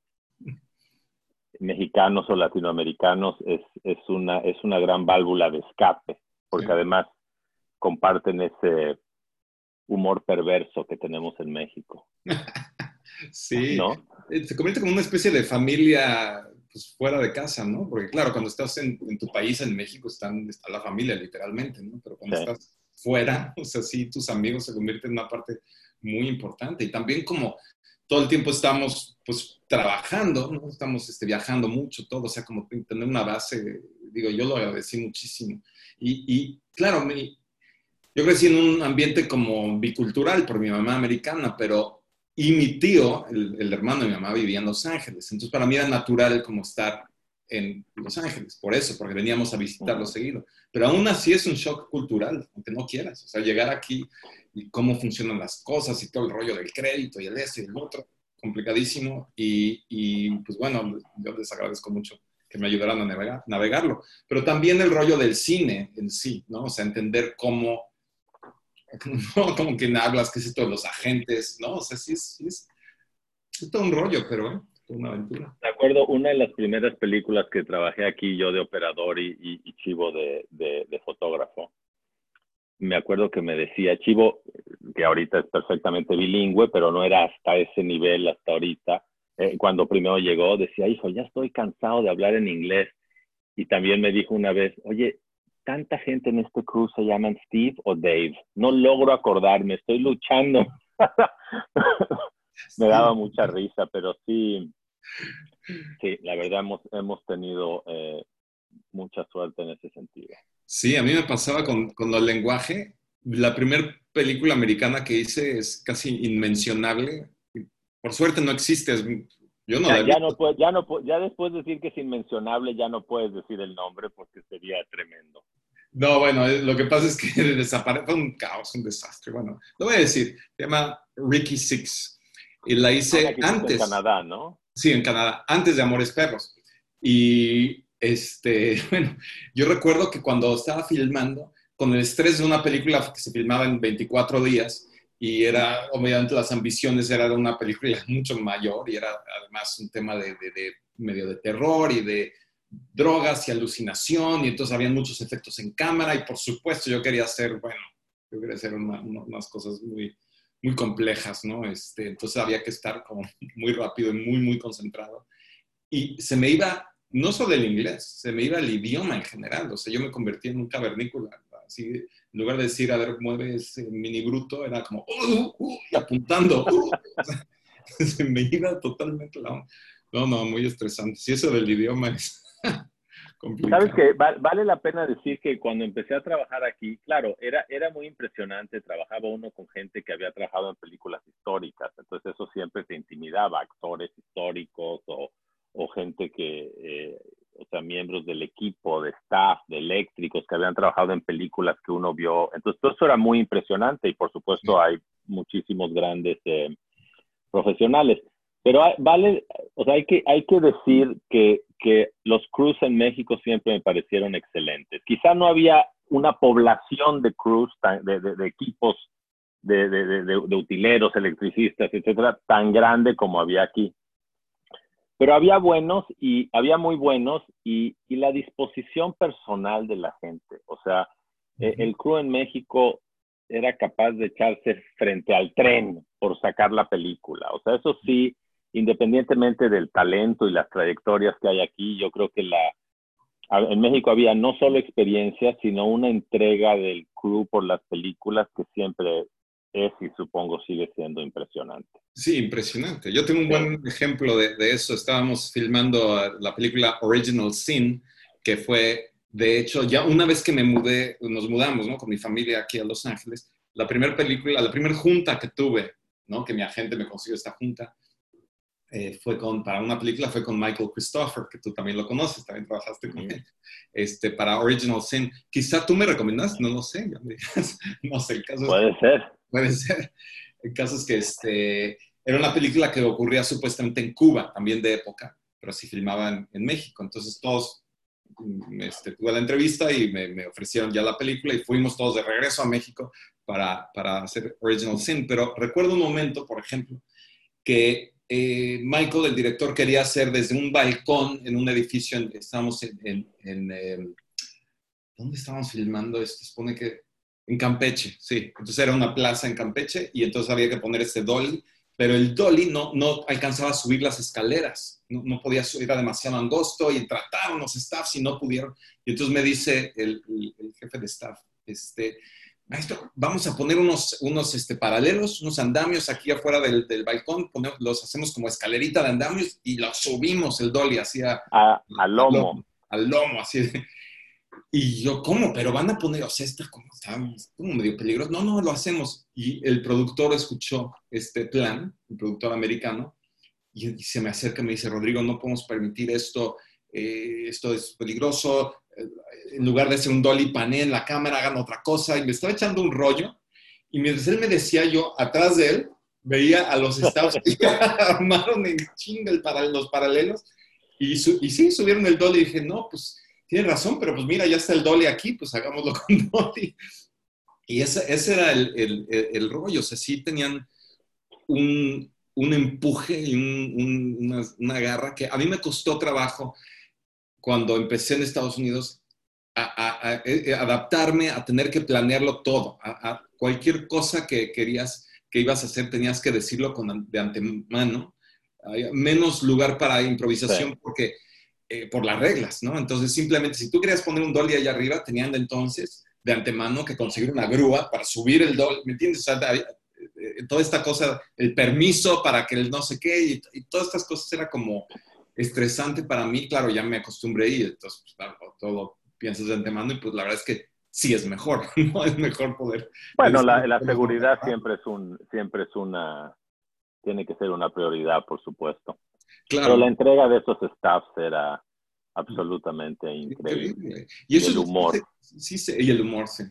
mexicanos o latinoamericanos es, es, una, es una gran válvula de escape, porque además comparten ese humor perverso que tenemos en México. sí, ¿no? Eh, se convierte como una especie de familia pues, fuera de casa, ¿no? Porque claro, cuando estás en, tu país, en México, están, está la familia literalmente, ¿no? Pero cuando estás fuera, o sea, sí, tus amigos se convierten en una parte muy importante. Y también como todo el tiempo estamos pues trabajando, ¿no? Estamos este, viajando mucho, todo, o sea, como tener una base, digo, yo lo agradecí muchísimo. Y, y claro, mi, yo crecí en un ambiente como bicultural por mi mamá americana, pero y mi tío, el, hermano de mi mamá, vivía en Los Ángeles. Entonces, para mí era natural como estar en Los Ángeles, por eso, porque veníamos a visitarlo seguido. Pero aún así es un shock cultural, aunque no quieras. O sea, llegar aquí y cómo funcionan las cosas y todo el rollo del crédito y el este y el otro, complicadísimo. Y, y pues bueno, yo les agradezco mucho que me ayudaran a navegar, navegarlo. Pero también el rollo del cine en sí, ¿no? O sea, entender cómo ¿no? Como que hablas, qué es esto de los agentes, ¿no? O sea, sí es, es, todo un rollo, pero ¿eh? una aventura. De acuerdo, una de las primeras películas que trabajé aquí yo de operador y, y, Chivo de, de, fotógrafo, me acuerdo que me decía Chivo, que ahorita es perfectamente bilingüe, pero no era hasta ese nivel, hasta ahorita. Eh, cuando primero llegó, decía, hijo, ya estoy cansado de hablar en inglés. Y también me dijo una vez, oye, tanta gente en este crew se llaman Steve o Dave. No logro acordarme, estoy luchando. Me daba mucha risa, pero sí, sí, la verdad hemos, hemos tenido eh, mucha suerte en ese sentido. Sí, a mí me pasaba con, con el lenguaje. La primera película americana que hice es casi inmencionable. Por suerte no existe. Yo no ya, ya, no ya, no, ya después de decir que es inmencionable, ya no puedes decir el nombre porque sería tremendo. No, bueno, eh, lo que pasa es que desapareció, un caos, un desastre. Bueno, lo voy a decir, se llama Ricky Six. Y la hice antes. En Canadá, ¿no? Sí, en Canadá, antes de Amores Perros. Y este, bueno, yo recuerdo que cuando estaba filmando, con el estrés de una película que se filmaba en 24 días, y era, obviamente, las ambiciones era de una película mucho mayor, y era además un tema de medio de terror y de drogas y alucinación, y entonces habían muchos efectos en cámara, y por supuesto yo quería hacer, bueno, yo quería hacer unas cosas muy, muy complejas, ¿no? Este, entonces había que estar como muy rápido y muy, muy concentrado. Y se me iba, no solo el inglés, se me iba el idioma en general, o sea, yo me convertí en un cavernícola, así, en lugar de decir, a ver, mueve ese mini bruto, era como, uh, uh, uh" y apuntando, uh". se me iba totalmente la No, no, muy estresante. Si eso del idioma es Sabes que vale la pena decir que cuando empecé a trabajar aquí, claro, era, era muy impresionante, trabajaba uno con gente que había trabajado en películas históricas, entonces eso siempre te intimidaba, actores históricos o, o gente que, eh, o sea, miembros del equipo, de staff, de eléctricos que habían trabajado en películas que uno vio, entonces todo eso era muy impresionante y por supuesto hay muchísimos grandes eh, profesionales. Pero vale, o sea, hay que, hay que decir que, que los crews en México siempre me parecieron excelentes. Quizá no había una población de crews, de, de, equipos, de, de, utileros, electricistas, etcétera, tan grande como había aquí. Pero había buenos y había muy buenos y, y la disposición personal de la gente. O sea, e, el crew en México era capaz de echarse frente al tren por sacar la película. O sea, eso sí, independientemente del talento y las trayectorias que hay aquí, yo creo que la, en México había no solo experiencia, sino una entrega del crew por las películas que siempre es y supongo sigue siendo impresionante. Sí, impresionante. Yo tengo un buen ejemplo de, de, eso. Estábamos filmando la película Original Sin, que fue, de hecho, ya una vez que me mudé, nos mudamos, ¿no? Con mi familia aquí a Los Ángeles, la primera película, la primera junta que tuve, ¿no? Que mi agente me consiguió esta junta, eh, fue con, para una película fue con Michael Christopher, que tú también lo conoces, también trabajaste con él, este, para Original Sin. Quizá tú me recomiendas, no lo sé, no sé, el caso Puede ser. Puede ser. El caso es que este, era una película que ocurría supuestamente en Cuba, también de época, pero sí filmaban en México. Entonces todos, mm, este, tuve la entrevista y me, me, ofrecieron ya la película y fuimos todos de regreso a México para, para hacer Original Sin. Pero recuerdo un momento, por ejemplo, que eh, Michael, el director, quería hacer desde un balcón en un edificio, en, estábamos en, en, eh, ¿dónde estábamos filmando esto? Supone que en Campeche, sí. Entonces era una plaza en Campeche y entonces había que poner este dolly, pero el dolly no, no alcanzaba a subir las escaleras, no, no podía subir, era demasiado angosto y trataron los staffs y no pudieron. Y entonces me dice el, el, el jefe de staff, este, maestro, vamos a poner unos, unos este, paralelos, unos andamios aquí afuera del, del balcón, ponemos, los hacemos como escalerita de andamios y los subimos el dolly hacia... al lomo. Al lomo, así Y yo, ¿cómo? Pero van a poner, o sea, está como, está como medio peligroso. No, no, lo hacemos. Y el productor escuchó este plan, el productor americano, y, se me acerca y me dice, Rodrigo, no podemos permitir esto, eh, esto es peligroso, en lugar de hacer un dolly pané en la cámara, hagan otra cosa. Y me estaba echando un rollo. Y mientras él me decía, yo atrás de él veía a los estados que armaron en chinga para, los paralelos. Y, su, y sí, subieron el dolly. Y dije, no, pues tiene razón, pero pues mira, ya está el dolly aquí, pues hagámoslo con dolly. Y ese, ese era el, el, el, rollo. O sea, sí tenían un, un empuje y un, un, una, una garra que a mí me costó trabajo cuando empecé en Estados Unidos a, a, a, a, eh, adaptarme, a tener que planearlo todo, a, cualquier cosa que querías, que ibas a hacer, tenías que decirlo con, de antemano. Hay menos lugar para improvisación sí. porque, eh, por las reglas, ¿no? Entonces, simplemente, si tú querías poner un dolly allá arriba, tenían de entonces de antemano que conseguir una grúa para subir el dolly, ¿me entiendes? O sea, eh, toda esta cosa, el permiso para que el no sé qué, y, y todas estas cosas era como estresante para mí, claro, ya me acostumbré y entonces pues, claro, todo piensas de antemano y pues la verdad es que sí es mejor, ¿no? Es mejor poder... Bueno, la, la seguridad siempre es, un, siempre es una, tiene que ser una prioridad, por supuesto. Claro. Pero la entrega de esos staffs era absolutamente increíble. increíble. Y, eso y el humor. Sí, sí, y el humor, sí.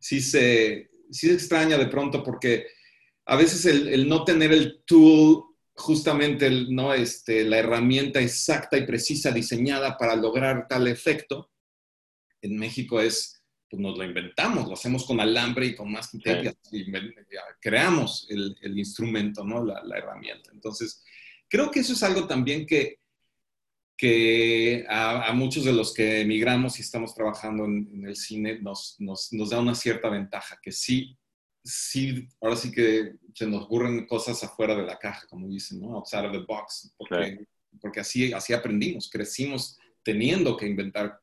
Sí se, sí se extraña de pronto porque a veces el, el no tener el tool justamente el, ¿no? este, la herramienta exacta y precisa diseñada para lograr tal efecto, en México es, pues nos lo inventamos, lo hacemos con alambre y con más sí. y creamos el, el instrumento, ¿no? La, la, herramienta. Entonces, creo que eso es algo también que, que a, a muchos de los que emigramos y estamos trabajando en, en el cine nos, nos, nos da una cierta ventaja, que sí sí, ahora sí que se nos ocurren cosas afuera de la caja, como dicen, ¿no? Outside of the box, porque, sí. porque así, así aprendimos, crecimos teniendo que inventar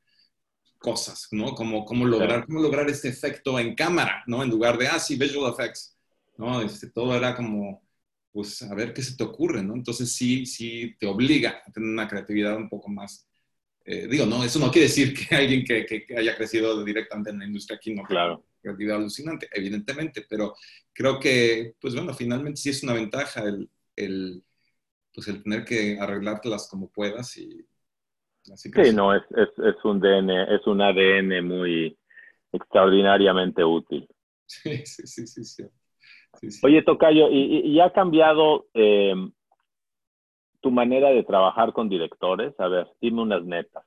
cosas, ¿no? Como, cómo, lograr, cómo lograr este efecto en cámara, ¿no? En lugar de, ah, sí, visual effects, ¿no? Este, todo era como, pues, a ver qué se te ocurre, ¿no? Entonces sí, sí te obliga a tener una creatividad un poco más, eh, digo, no, eso no quiere decir que alguien que, que, que, haya crecido directamente en la industria aquí no claro. creatividad alucinante, evidentemente, pero creo que, pues bueno, finalmente sí es una ventaja el, el pues el tener que arreglártelas como puedas y así que sí, no, es, es, es, un DN, es un ADN muy extraordinariamente útil. Sí, sí, sí, sí. sí. Sí, sí. Oye, Tocayo, ¿y, y ha cambiado eh, tu manera de trabajar con directores? A ver, dime unas netas.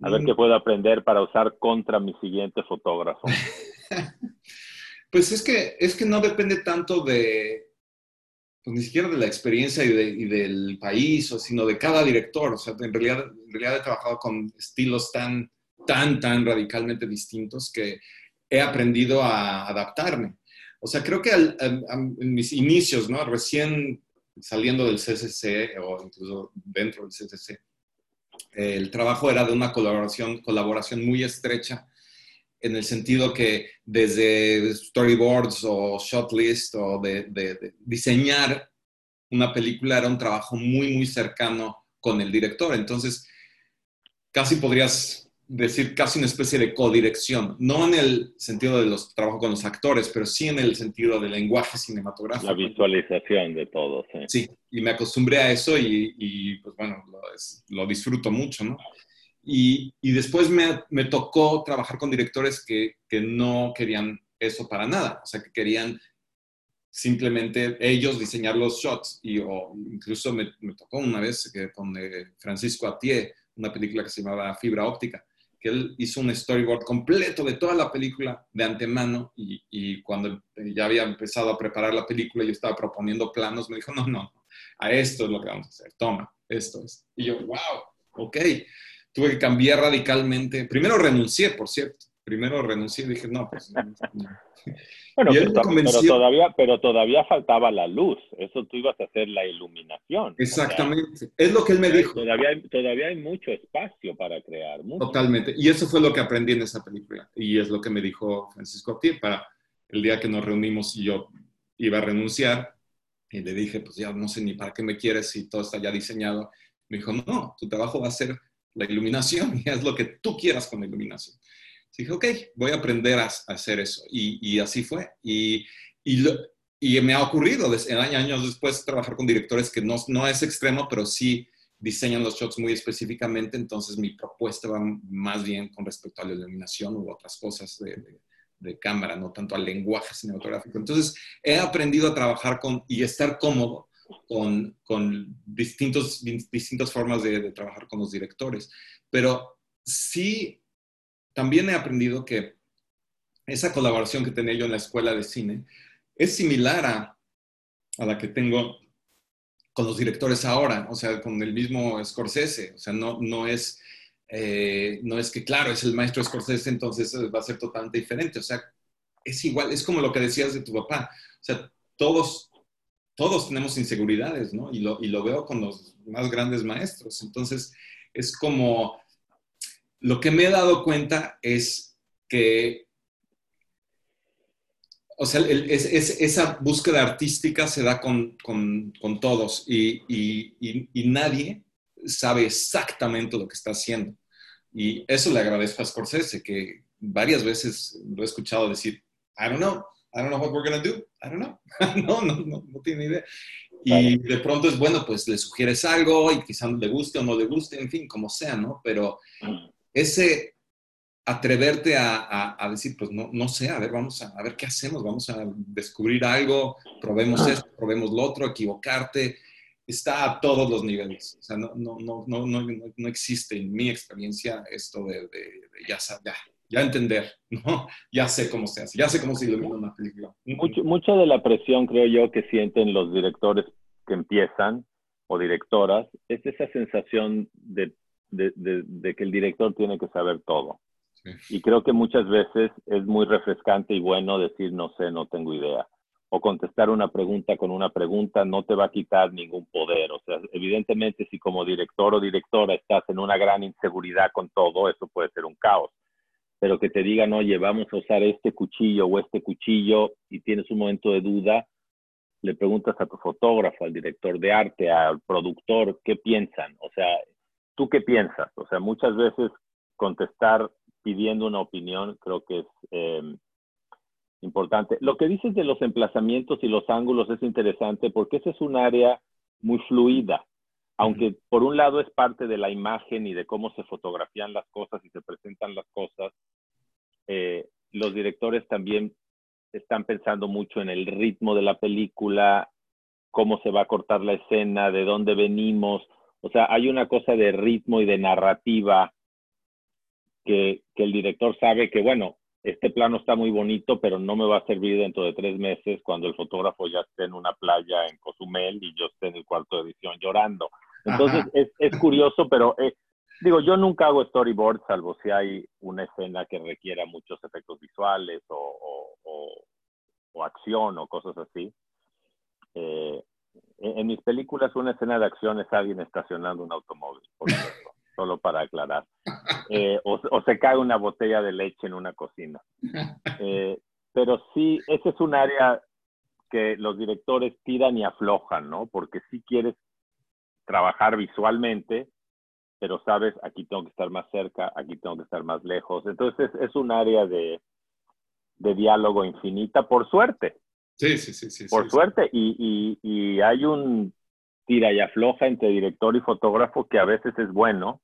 A ver qué puedo aprender para usar contra mi siguiente fotógrafo. pues es que, es que no depende tanto de, pues ni siquiera de la experiencia y, del país, sino de cada director. O sea, en realidad, en realidad he trabajado con estilos tan, tan, tan radicalmente distintos que he aprendido a adaptarme. O sea, creo que en mis inicios, ¿no? Recién saliendo del CCC o incluso dentro del CCC, el trabajo era de una colaboración, colaboración muy estrecha en el sentido que desde storyboards o shot list o de, diseñar una película era un trabajo muy, muy cercano con el director. Entonces, casi podrías decir casi una especie de codirección, no en el sentido de los trabajos con los actores, pero sí en el sentido del lenguaje cinematográfico. La visualización de todo, sí. Sí, y me acostumbré a eso y, pues bueno, lo, disfruto mucho, ¿no? Y, después me, me, tocó trabajar con directores que, que, no querían eso para nada, o sea, que querían simplemente ellos diseñar los shots, y o incluso me, me tocó una vez que con eh, Francisco Atié, una película que se llamaba Fibra Óptica, que él hizo un storyboard completo de toda la película de antemano y, cuando ya había empezado a preparar la película yo estaba proponiendo planos, me dijo, no, no, a esto es lo que vamos a hacer, toma, esto es. Y yo, wow, ok. Tuve que cambiar radicalmente. Primero renuncié, por cierto. Primero renuncié y dije, no, pues no, no. Bueno, pero, todavía, pero todavía faltaba la luz. Eso tú ibas a hacer la iluminación. Exactamente. es lo que él me dijo. Todavía hay, todavía hay mucho espacio para crear. Totalmente. Y eso fue lo que aprendí en esa película. Y es lo que me dijo Francisco Aptier para el día que nos reunimos y yo iba a renunciar. Y le dije, pues ya no sé ni para qué me quieres si todo está ya diseñado. Me dijo, no, tu trabajo va a ser la iluminación y haz lo que tú quieras con la iluminación dije, ok, voy a aprender a, hacer eso. Y, así fue. Y, y, me ha ocurrido en años después trabajar con directores que no, no es extremo, pero sí diseñan los shots muy específicamente. Entonces mi propuesta va más bien con respecto a la iluminación u otras cosas de, de, cámara, no tanto al lenguaje cinematográfico. Entonces he aprendido a trabajar con y estar cómodo con, con distintos, distintas formas de, de, trabajar con los directores. Pero sí también he aprendido que esa colaboración que tenía yo en la escuela de cine es similar a, a la que tengo con los directores ahora, o sea, con el mismo Scorsese, o sea, no, no, es, eh, no es que, claro, es el maestro Scorsese, entonces eh, va a ser totalmente diferente, o sea, es igual, es como lo que decías de tu papá, o sea, todos, todos tenemos inseguridades, ¿no? Y lo, y lo veo con los más grandes maestros, entonces es como lo que me he dado cuenta es que, o sea, esa búsqueda artística se da con, todos y, nadie sabe exactamente lo que está haciendo. Y eso le agradezco a Scorsese, que varias veces lo he escuchado decir, I don't know, I don't know what we're going to do, I don't know, no, no, no, no tiene idea. Y de pronto es bueno, pues le sugieres algo y quizás le guste o no le guste, en fin, como sea, ¿no? Pero ese atreverte a, decir, pues no, no sé, a ver, vamos a, ver qué hacemos, vamos a descubrir algo, probemos ah. esto, probemos lo otro, equivocarte, está a todos los niveles. O sea, no, no, no, no, no existe en mi experiencia esto de, ya, ya, ya entender, ¿no? Ya sé cómo se hace, ya sé cómo se ilumina una película. Mucho, mucha de la presión, creo yo, que sienten los directores que empiezan o directoras es esa sensación de de, que el director tiene que saber todo. Y creo que muchas veces es muy refrescante y bueno decir no sé, no tengo idea. O contestar una pregunta con una pregunta no te va a quitar ningún poder. O sea, evidentemente si como director o directora estás en una gran inseguridad con todo, eso puede ser un caos. Pero que te digan, oye, vamos a usar este cuchillo o este cuchillo y tienes un momento de duda, le preguntas a tu fotógrafo, al director de arte, al productor, ¿qué piensan? O sea, ¿Tú qué piensas? O sea, muchas veces contestar pidiendo una opinión creo que es eh, importante. Lo que dices de los emplazamientos y los ángulos es interesante porque ese es un área muy fluida, aunque por un lado es parte de la imagen y de cómo se fotografían las cosas y se presentan las cosas, eh, los directores también están pensando mucho en el ritmo de la película, cómo se va a cortar la escena, de dónde venimos, o sea, hay una cosa de ritmo y de narrativa que, el director sabe que, bueno, este plano está muy bonito, pero no me va a servir dentro de tres meses cuando el fotógrafo ya esté en una playa en Cozumel y yo esté en el cuarto de edición llorando. Entonces es, es, curioso, pero eh, digo, yo nunca hago storyboard salvo si hay una escena que requiera muchos efectos visuales o, o, o, acción o cosas así. Eh, en, mis películas una escena de acción es alguien estacionando un automóvil, por ejemplo, solo para aclarar. Eh, o, se cae una botella de leche en una cocina. Eh, pero sí, ese es un área que los directores tiran y aflojan, ¿no? Porque si quieres trabajar visualmente, pero sabes, aquí tengo que estar más cerca, aquí tengo que estar más lejos. Entonces es un área de, de diálogo infinita, por suerte. Sí, sí, sí. sí por suerte. Y, y, hay un tira y afloja entre director y fotógrafo que a veces es bueno.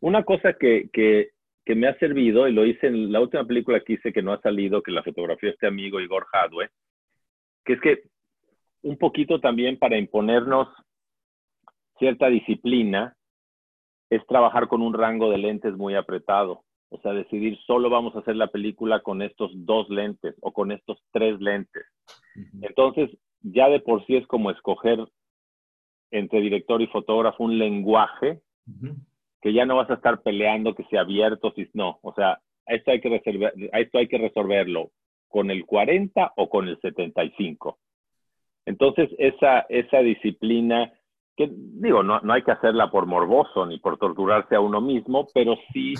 Una cosa que, que, que, me ha servido, y lo hice en la última película que hice que no ha salido, que la fotografía este amigo Igor Hadwe, que es que un poquito también para imponernos cierta disciplina, es trabajar con un rango de lentes muy apretado. O sea, decidir solo vamos a hacer la película con estos dos lentes o con estos tres lentes. Entonces, ya de por sí es como escoger entre director y fotógrafo un lenguaje que ya no vas a estar peleando que sea abierto, si no. O sea, esto hay que, resolver, esto hay que resolverlo con el 40 o con el 75. Entonces, esa, esa disciplina, que digo, no, no hay que hacerla por morboso ni por torturarse a uno mismo, pero sí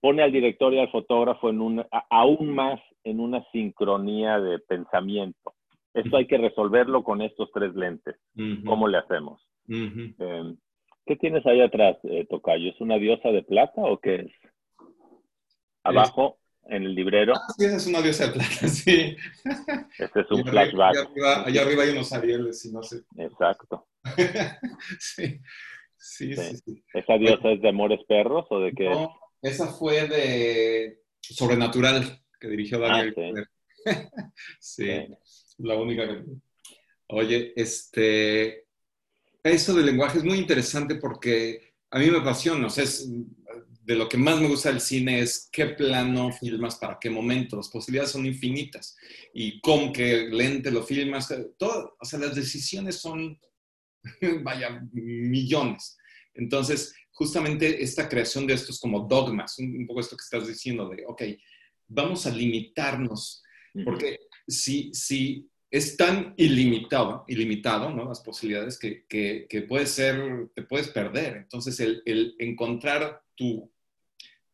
pone al director y al fotógrafo en un, aún más en una sincronía de pensamiento. Esto hay que resolverlo con estos tres lentes. ¿Cómo le hacemos? Em, ¿Qué tienes ahí atrás, eh, Tocayo? ¿Es una diosa de plata o qué es? Abajo, en el librero. Ah, sí, es una diosa de plata, sí. Este es un flashback. Allá arriba, hay unos arieles y no sé. Exacto. sí. Sí, sí, ¿Esa diosa es de Amores Perros o de qué? No, esa fue de Sobrenatural, que dirigió Daniel. Ah, sí. la única que... Oye, este... Eso del lenguaje es muy interesante porque a mí me apasiona, o sea, es, de lo que más me gusta del cine es qué plano filmas para qué momento. Las posibilidades son infinitas. Y con qué lente lo filmas. Todo, o sea, las decisiones son, vaya, millones. Entonces, justamente esta creación de estos como dogmas, un, poco esto que estás diciendo de, ok, vamos a limitarnos, porque si, si es tan ilimitado, ilimitado, ¿no? Las posibilidades que, que, puede ser, te puedes perder. Entonces, el, el, encontrar tu,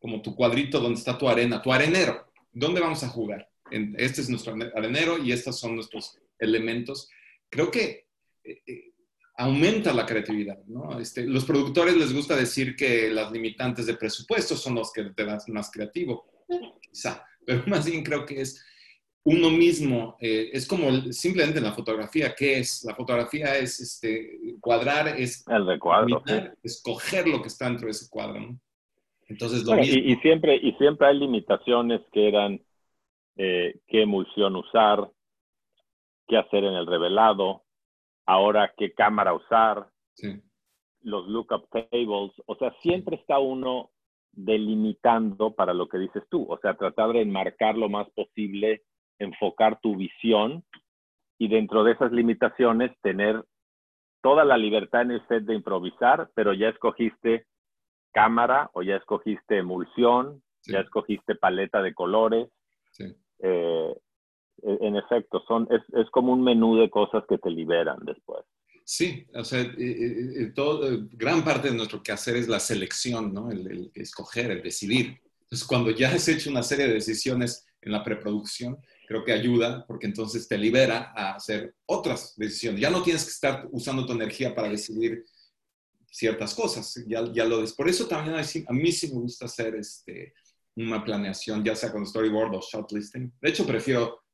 como tu cuadrito donde está tu arena, tu arenero, ¿dónde vamos a jugar? Este es nuestro arenero y estos son nuestros elementos. Creo que eh, eh, aumenta la creatividad. ¿no? Este, los productores les gusta decir que las limitantes de presupuesto son los que te dan más creativo, quizá, pero más bien creo que es uno mismo, eh, es como simplemente en la fotografía, ¿qué es? La fotografía es este, cuadrar, es el recuadro, escoger lo que está dentro de ese cuadro. ¿no? Entonces, y, siempre, y siempre hay limitaciones que eran eh, qué emulsión usar, qué hacer en el revelado, ahora qué cámara usar, los lookup tables, o sea, siempre está uno delimitando para lo que dices tú, o sea, tratar de enmarcar lo más posible, enfocar tu visión y dentro de esas limitaciones tener toda la libertad en el set de improvisar, pero ya escogiste cámara o ya escogiste emulsión, ya escogiste paleta de colores. Eh, e, en efecto, son, es, es, como un menú de cosas que te liberan después. Sí, o sea, eh, eh, todo, gran parte de nuestro quehacer es la selección, ¿no? El, escoger, el decidir. Entonces, cuando ya has hecho una serie de decisiones en la preproducción, creo que ayuda porque entonces te libera a hacer otras decisiones. Ya no tienes que estar usando tu energía para decidir ciertas cosas. Ya, ya lo des. Por eso también a mí sí me gusta hacer este, una planeación, ya sea con storyboard o shot listing. De hecho, prefiero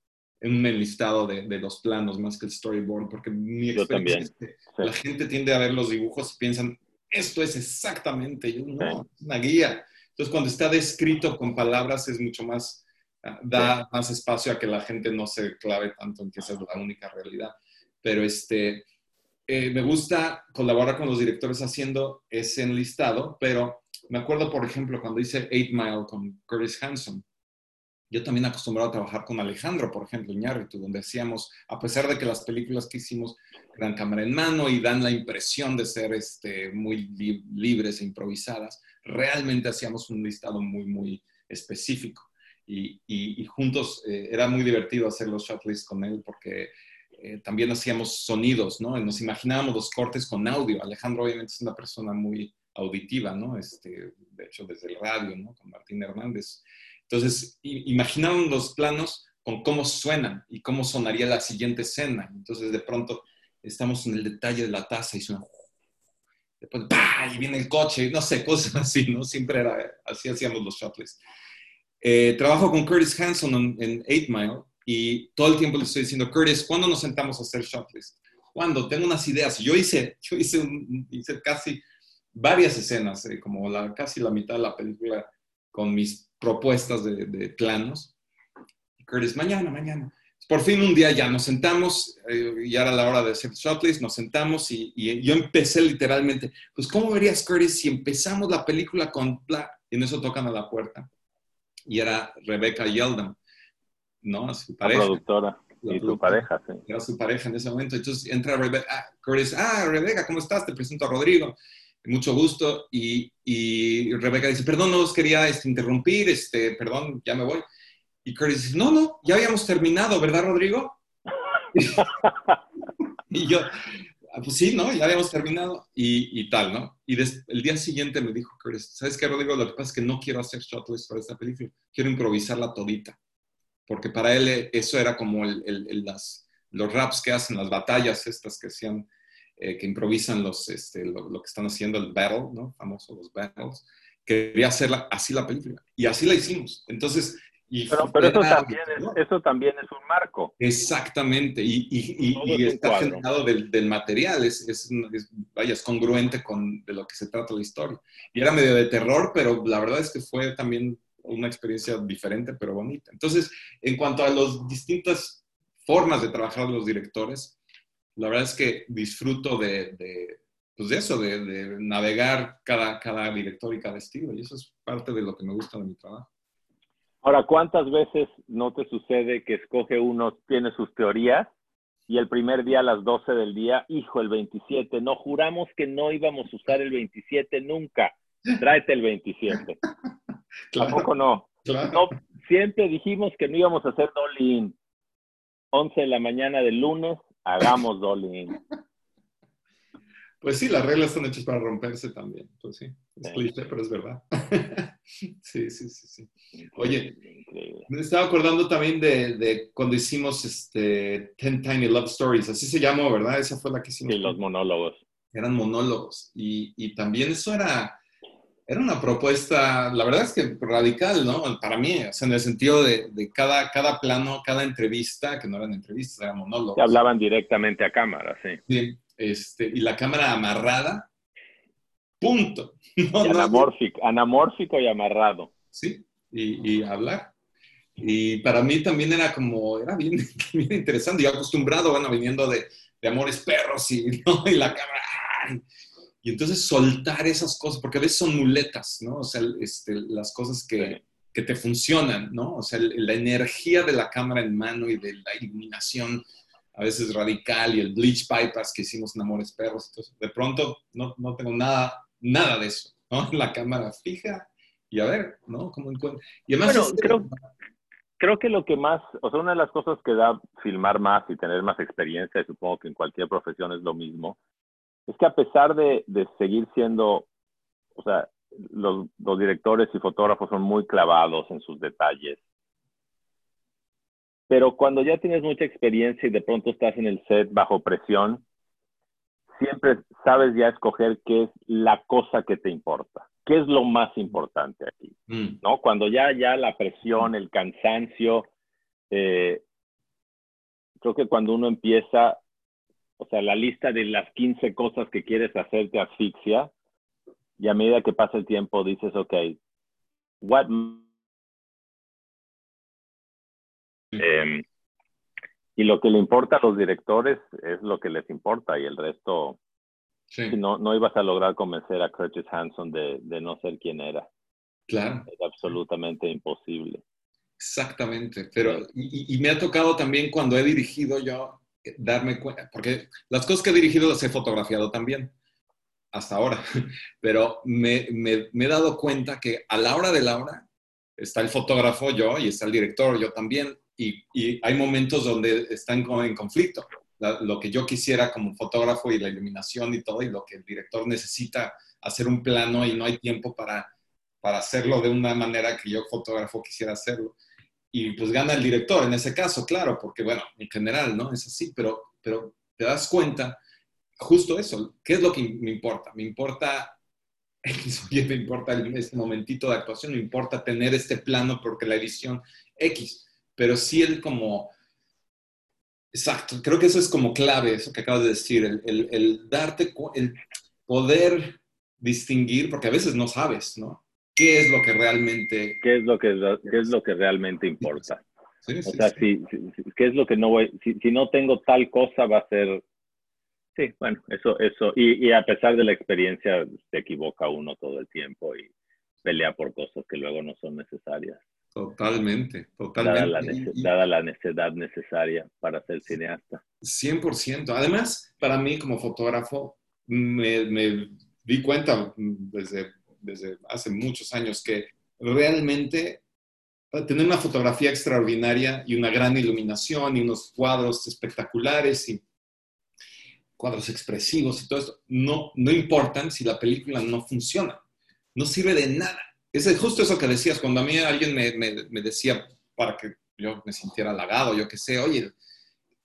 un enlistado de, de, los planos más que el storyboard, porque mi experiencia es que la gente tiende a ver los dibujos y piensan, esto es exactamente, yo no, es una guía. Entonces, cuando está descrito con palabras es mucho más, ah, da más espacio a que la gente no se clave tanto en que esa es la única realidad. Pero este, eh, me gusta colaborar con los directores haciendo ese enlistado, pero me acuerdo, por ejemplo, cuando hice Eight Mile con Curtis Hanson, yo también acostumbrado a trabajar con Alejandro, por ejemplo, Iñárritu, donde hacíamos, a pesar de que las películas que hicimos eran cámara en mano y dan la impresión de ser este, muy libres e improvisadas, realmente hacíamos un listado muy, muy específico. Y, y, juntos eh, era muy divertido hacer los shotlists con él porque eh, también hacíamos sonidos, ¿no? Nos imaginábamos los cortes con audio. Alejandro obviamente es una persona muy auditiva, ¿no? Este, de hecho, desde el radio, ¿no? Con Martín Hernández. Entonces, imaginaron los planos con cómo suenan y cómo sonaría la siguiente escena. Entonces, de pronto, estamos en el detalle de la taza y suena... Después, ¡pah! Y viene el coche, no sé, cosas así, ¿no? Siempre era, así hacíamos los shotlists. Eh, trabajo con Curtis Hanson en, en Eight Mile y todo el tiempo le estoy diciendo, Curtis, ¿cuándo nos sentamos a hacer shotlist? ¿Cuándo? Tengo unas ideas. Yo hice, yo hice, hice casi varias escenas, eh, como la, casi la mitad de la película con mis propuestas de, de planos. Curtis, mañana, mañana. Por fin un día ya nos sentamos, eh, ya era la hora de hacer shotlist, nos sentamos y, y, yo empecé literalmente, pues ¿cómo verías, Curtis, si empezamos la película con... Y en eso tocan a la puerta. Y era Rebecca Yeldon ¿no? Su pareja. La productora. y tu pareja, sí. Era su pareja en ese momento. Entonces entra Rebeca, ah, Curtis, ah, Rebeca, ¿cómo estás? Te presento a Rodrigo. Mucho gusto. Y, y Rebeca dice, perdón, no os quería este, interrumpir, este, perdón, ya me voy. Y Curtis dice, no, no, ya habíamos terminado, ¿verdad, Rodrigo? y yo, ah, pues sí, ¿no? Ya habíamos terminado y, y tal, ¿no? Y el día siguiente me dijo Curtis, ¿sabes qué, Rodrigo? Lo que pasa es que no quiero hacer shotlist para esta película, quiero improvisarla todita porque para él eh, eso era como las, los raps que hacen, las batallas estas que hacían, eh, que improvisan los, este, lo, que están haciendo, el battle, ¿no? Famoso, los battles. Quería hacer así la película. Y así la hicimos. Entonces, y pero, pero eso, también es, eso, también es, un marco. Exactamente, y, y, y está generado del, del, material, es, es, vaya, es congruente con de lo que se trata la historia. Y era medio de terror, pero la verdad es que fue también una experiencia diferente, pero bonita. Entonces, en cuanto a las distintas formas de trabajar los directores, la verdad es que disfruto de, de pues de eso, de, de, navegar cada, cada director y cada estilo, y eso es parte de lo que me gusta de mi trabajo. Ahora, ¿cuántas veces no te sucede que escoge uno, tiene sus teorías, y el primer día a las 12 del día, hijo, el 27, no juramos que no íbamos a usar el 27 nunca, tráete el 27. Tampoco no. no. Siempre dijimos que no íbamos a hacer dolly 11 de la mañana del lunes, hagamos dolly Pues sí, las reglas están hechas para romperse también. Pues sí, es cliché, pero es verdad. sí, sí, sí, sí. Oye, me estaba acordando también de, de, cuando hicimos este Ten Tiny Love Stories, así se llamó, ¿verdad? Esa fue la que hicimos. Sí, los monólogos. Eran monólogos. Y, y también eso era era una propuesta, la verdad es que radical, ¿no? Para mí, o sea, en el sentido de, de cada, cada plano, cada entrevista, que no eran entrevistas, eran monólogos. Hablaban directamente a cámara, sí. Sí, este, y la cámara amarrada, punto. anamórfico, anamórfico y amarrado. Sí, y, y, hablar. Y para mí también era como, era bien, bien interesante, yo acostumbrado, bueno, viniendo de, de Amores Perros y, ¿no? y la cámara, y entonces soltar esas cosas, porque a veces son muletas, ¿no? O sea, este, las cosas que, que, te funcionan, ¿no? O sea, la energía de la cámara en mano y de la iluminación a veces radical y el bleach bypass que hicimos en Amores Perros. Entonces, de pronto no, no tengo nada, nada de eso, ¿no? La cámara fija y a ver, ¿no? ¿Cómo encuentro? Y además... Bueno, creo, creo que lo que más, o sea, una de las cosas que da filmar más y tener más experiencia, y supongo que en cualquier profesión es lo mismo, es que a pesar de, seguir siendo, o sea, los, directores y fotógrafos son muy clavados en sus detalles. Pero cuando ya tienes mucha experiencia y de pronto estás en el set bajo presión, siempre sabes ya escoger qué es la cosa que te importa, qué es lo más importante aquí, mm. ¿no? Cuando ya, ya la presión, el cansancio, eh, creo que cuando uno empieza o sea, la lista de las 15 cosas que quieres hacer te asfixia y a medida que pasa el tiempo dices, ok, what... Em, y lo que le importa a los directores es lo que les importa y el resto No, no ibas a lograr convencer a Curtis Hanson de, de no ser quien era. Claro. Es absolutamente imposible. Exactamente, pero y, me ha tocado también cuando he dirigido yo darme cuenta, porque las cosas que he dirigido las he fotografiado también, hasta ahora, pero me, he dado cuenta que a la hora de la hora está el fotógrafo yo y está el director yo también, y, y hay momentos donde están en conflicto, lo que yo quisiera como fotógrafo y la iluminación y todo, y lo que el director necesita hacer un plano y no hay tiempo para, para hacerlo de una manera que yo fotógrafo quisiera hacerlo y pues gana el director en ese caso, claro, porque bueno, en general, ¿no? Es así, pero, pero te das cuenta, justo eso, ¿qué es lo que me importa? Me importa, me importa este momentito de actuación, me importa tener este plano porque la edición X, pero sí el como, exacto, creo que eso es como clave, eso que acabas de decir, el, el darte, el poder distinguir, porque a veces no sabes, ¿no? Qué es lo que realmente... ¿Qué es lo que, qué es lo que realmente importa? o sea, Si, ¿qué es lo que no voy... Si, si, no tengo tal cosa va a ser... Sí, bueno, eso, eso. Y, y, a pesar de la experiencia, se equivoca uno todo el tiempo y pelea por cosas que luego no son necesarias. Totalmente, totalmente. Dada la, dada la necesidad necesaria para ser cineasta. 100%. Además, para mí como fotógrafo, me, me di cuenta desde desde hace muchos años que realmente tener una fotografía extraordinaria y una gran iluminación y unos cuadros espectaculares y cuadros expresivos y todo esto, no, no importan si la película no funciona. No sirve de nada. Es justo eso que decías, cuando a mí alguien me, me, decía para que yo me sintiera halagado, yo que sé, oye,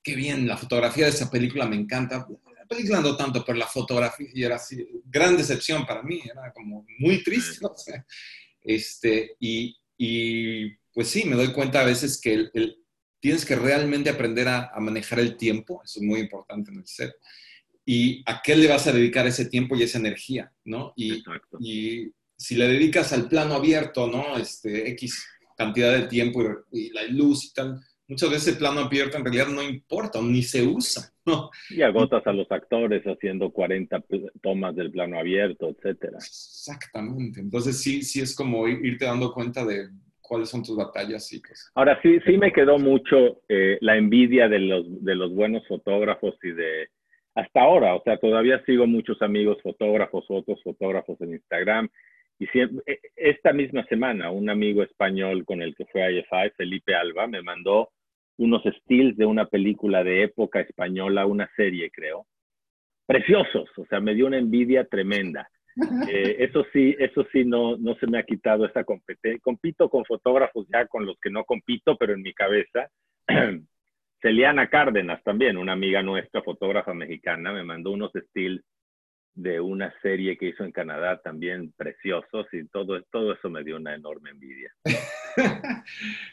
qué bien, la fotografía de esa película me encanta película no tanto, pero la fotografía y era así, gran decepción para mí, era como muy triste, ¿no? este, y, y, pues sí, me doy cuenta a veces que el, tienes que realmente aprender a, manejar el tiempo, eso es muy importante en el set, y a qué le vas a dedicar ese tiempo y esa energía, ¿no? Y, y si le dedicas al plano abierto, ¿no? Este, X cantidad de tiempo y, y la luz y tal, muchas veces el plano abierto en realidad no importa, ni se usa. ¿No? Y agotas a los actores haciendo 40 tomas del plano abierto, etcétera. Exactamente. Entonces sí, sí es como irte dando cuenta de cuáles son tus batallas y cosas. Ahora sí, sí me quedó mucho eh, la envidia de los, de los buenos fotógrafos y de hasta ahora, o sea, todavía sigo muchos amigos fotógrafos, otros fotógrafos en Instagram. Y siempre, esta misma semana, un amigo español con el que fue a IFI, Felipe Alba, me mandó unos stills de una película de época española, una serie, creo. Preciosos, o sea, me dio una envidia tremenda. Eh, eso sí, eso sí, no, no se me ha quitado esa competencia. Compito con fotógrafos ya con los que no compito, pero en mi cabeza. Celiana Cárdenas también, una amiga nuestra, fotógrafa mexicana, me mandó unos stills de una serie que hizo en Canadá también preciosos y todo, todo eso me dio una enorme envidia.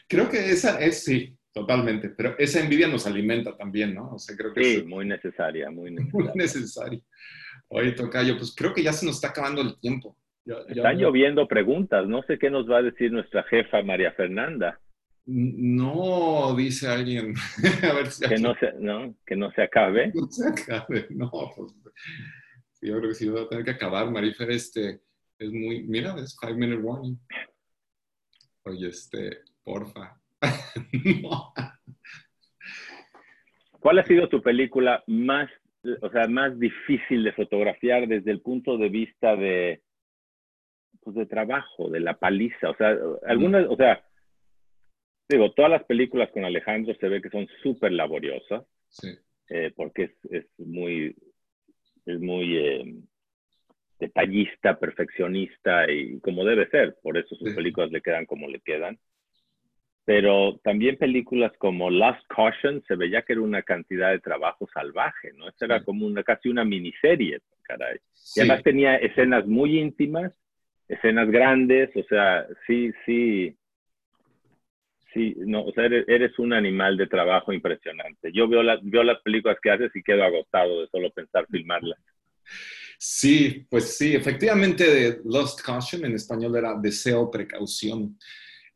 Creo que esa es, sí, Totalmente, pero esa envidia nos alimenta también, ¿no? O sea, creo que sí, muy necesaria, muy necesaria. Muy necesaria. Oye, Tocayo, pues creo que ya se nos está acabando el tiempo. Están lloviendo preguntas, no sé qué nos va a decir nuestra jefa María Fernanda. No, dice alguien. a ver si que, no se, no, que no se acabe. No se acabe, no. Pues, yo creo que sí va a tener que acabar, Marifer, este, es muy, mira, es five minute warning. Oye, este, porfa, ¿Cuál ha sido tu película más, o sea, más difícil de fotografiar desde el punto de vista de, pues de trabajo, de la paliza? O sea, algunas, o sea, digo, todas las películas con Alejandro se ve que son súper laboriosas, eh, porque es, es, muy, es muy eh, detallista, perfeccionista y como debe ser, por eso sus películas le quedan como le quedan pero también películas como Last Caution se veía que era una cantidad de trabajo salvaje, ¿no? Esta era como una, casi una miniserie, caray. Y además tenía escenas muy íntimas, escenas grandes, o sea, sí, sí, sí, no, o sea, eres, un animal de trabajo impresionante. Yo veo, las veo las películas que haces y quedo agotado de solo pensar filmarlas. Sí, pues sí, efectivamente Lost Caution en español era deseo, precaución.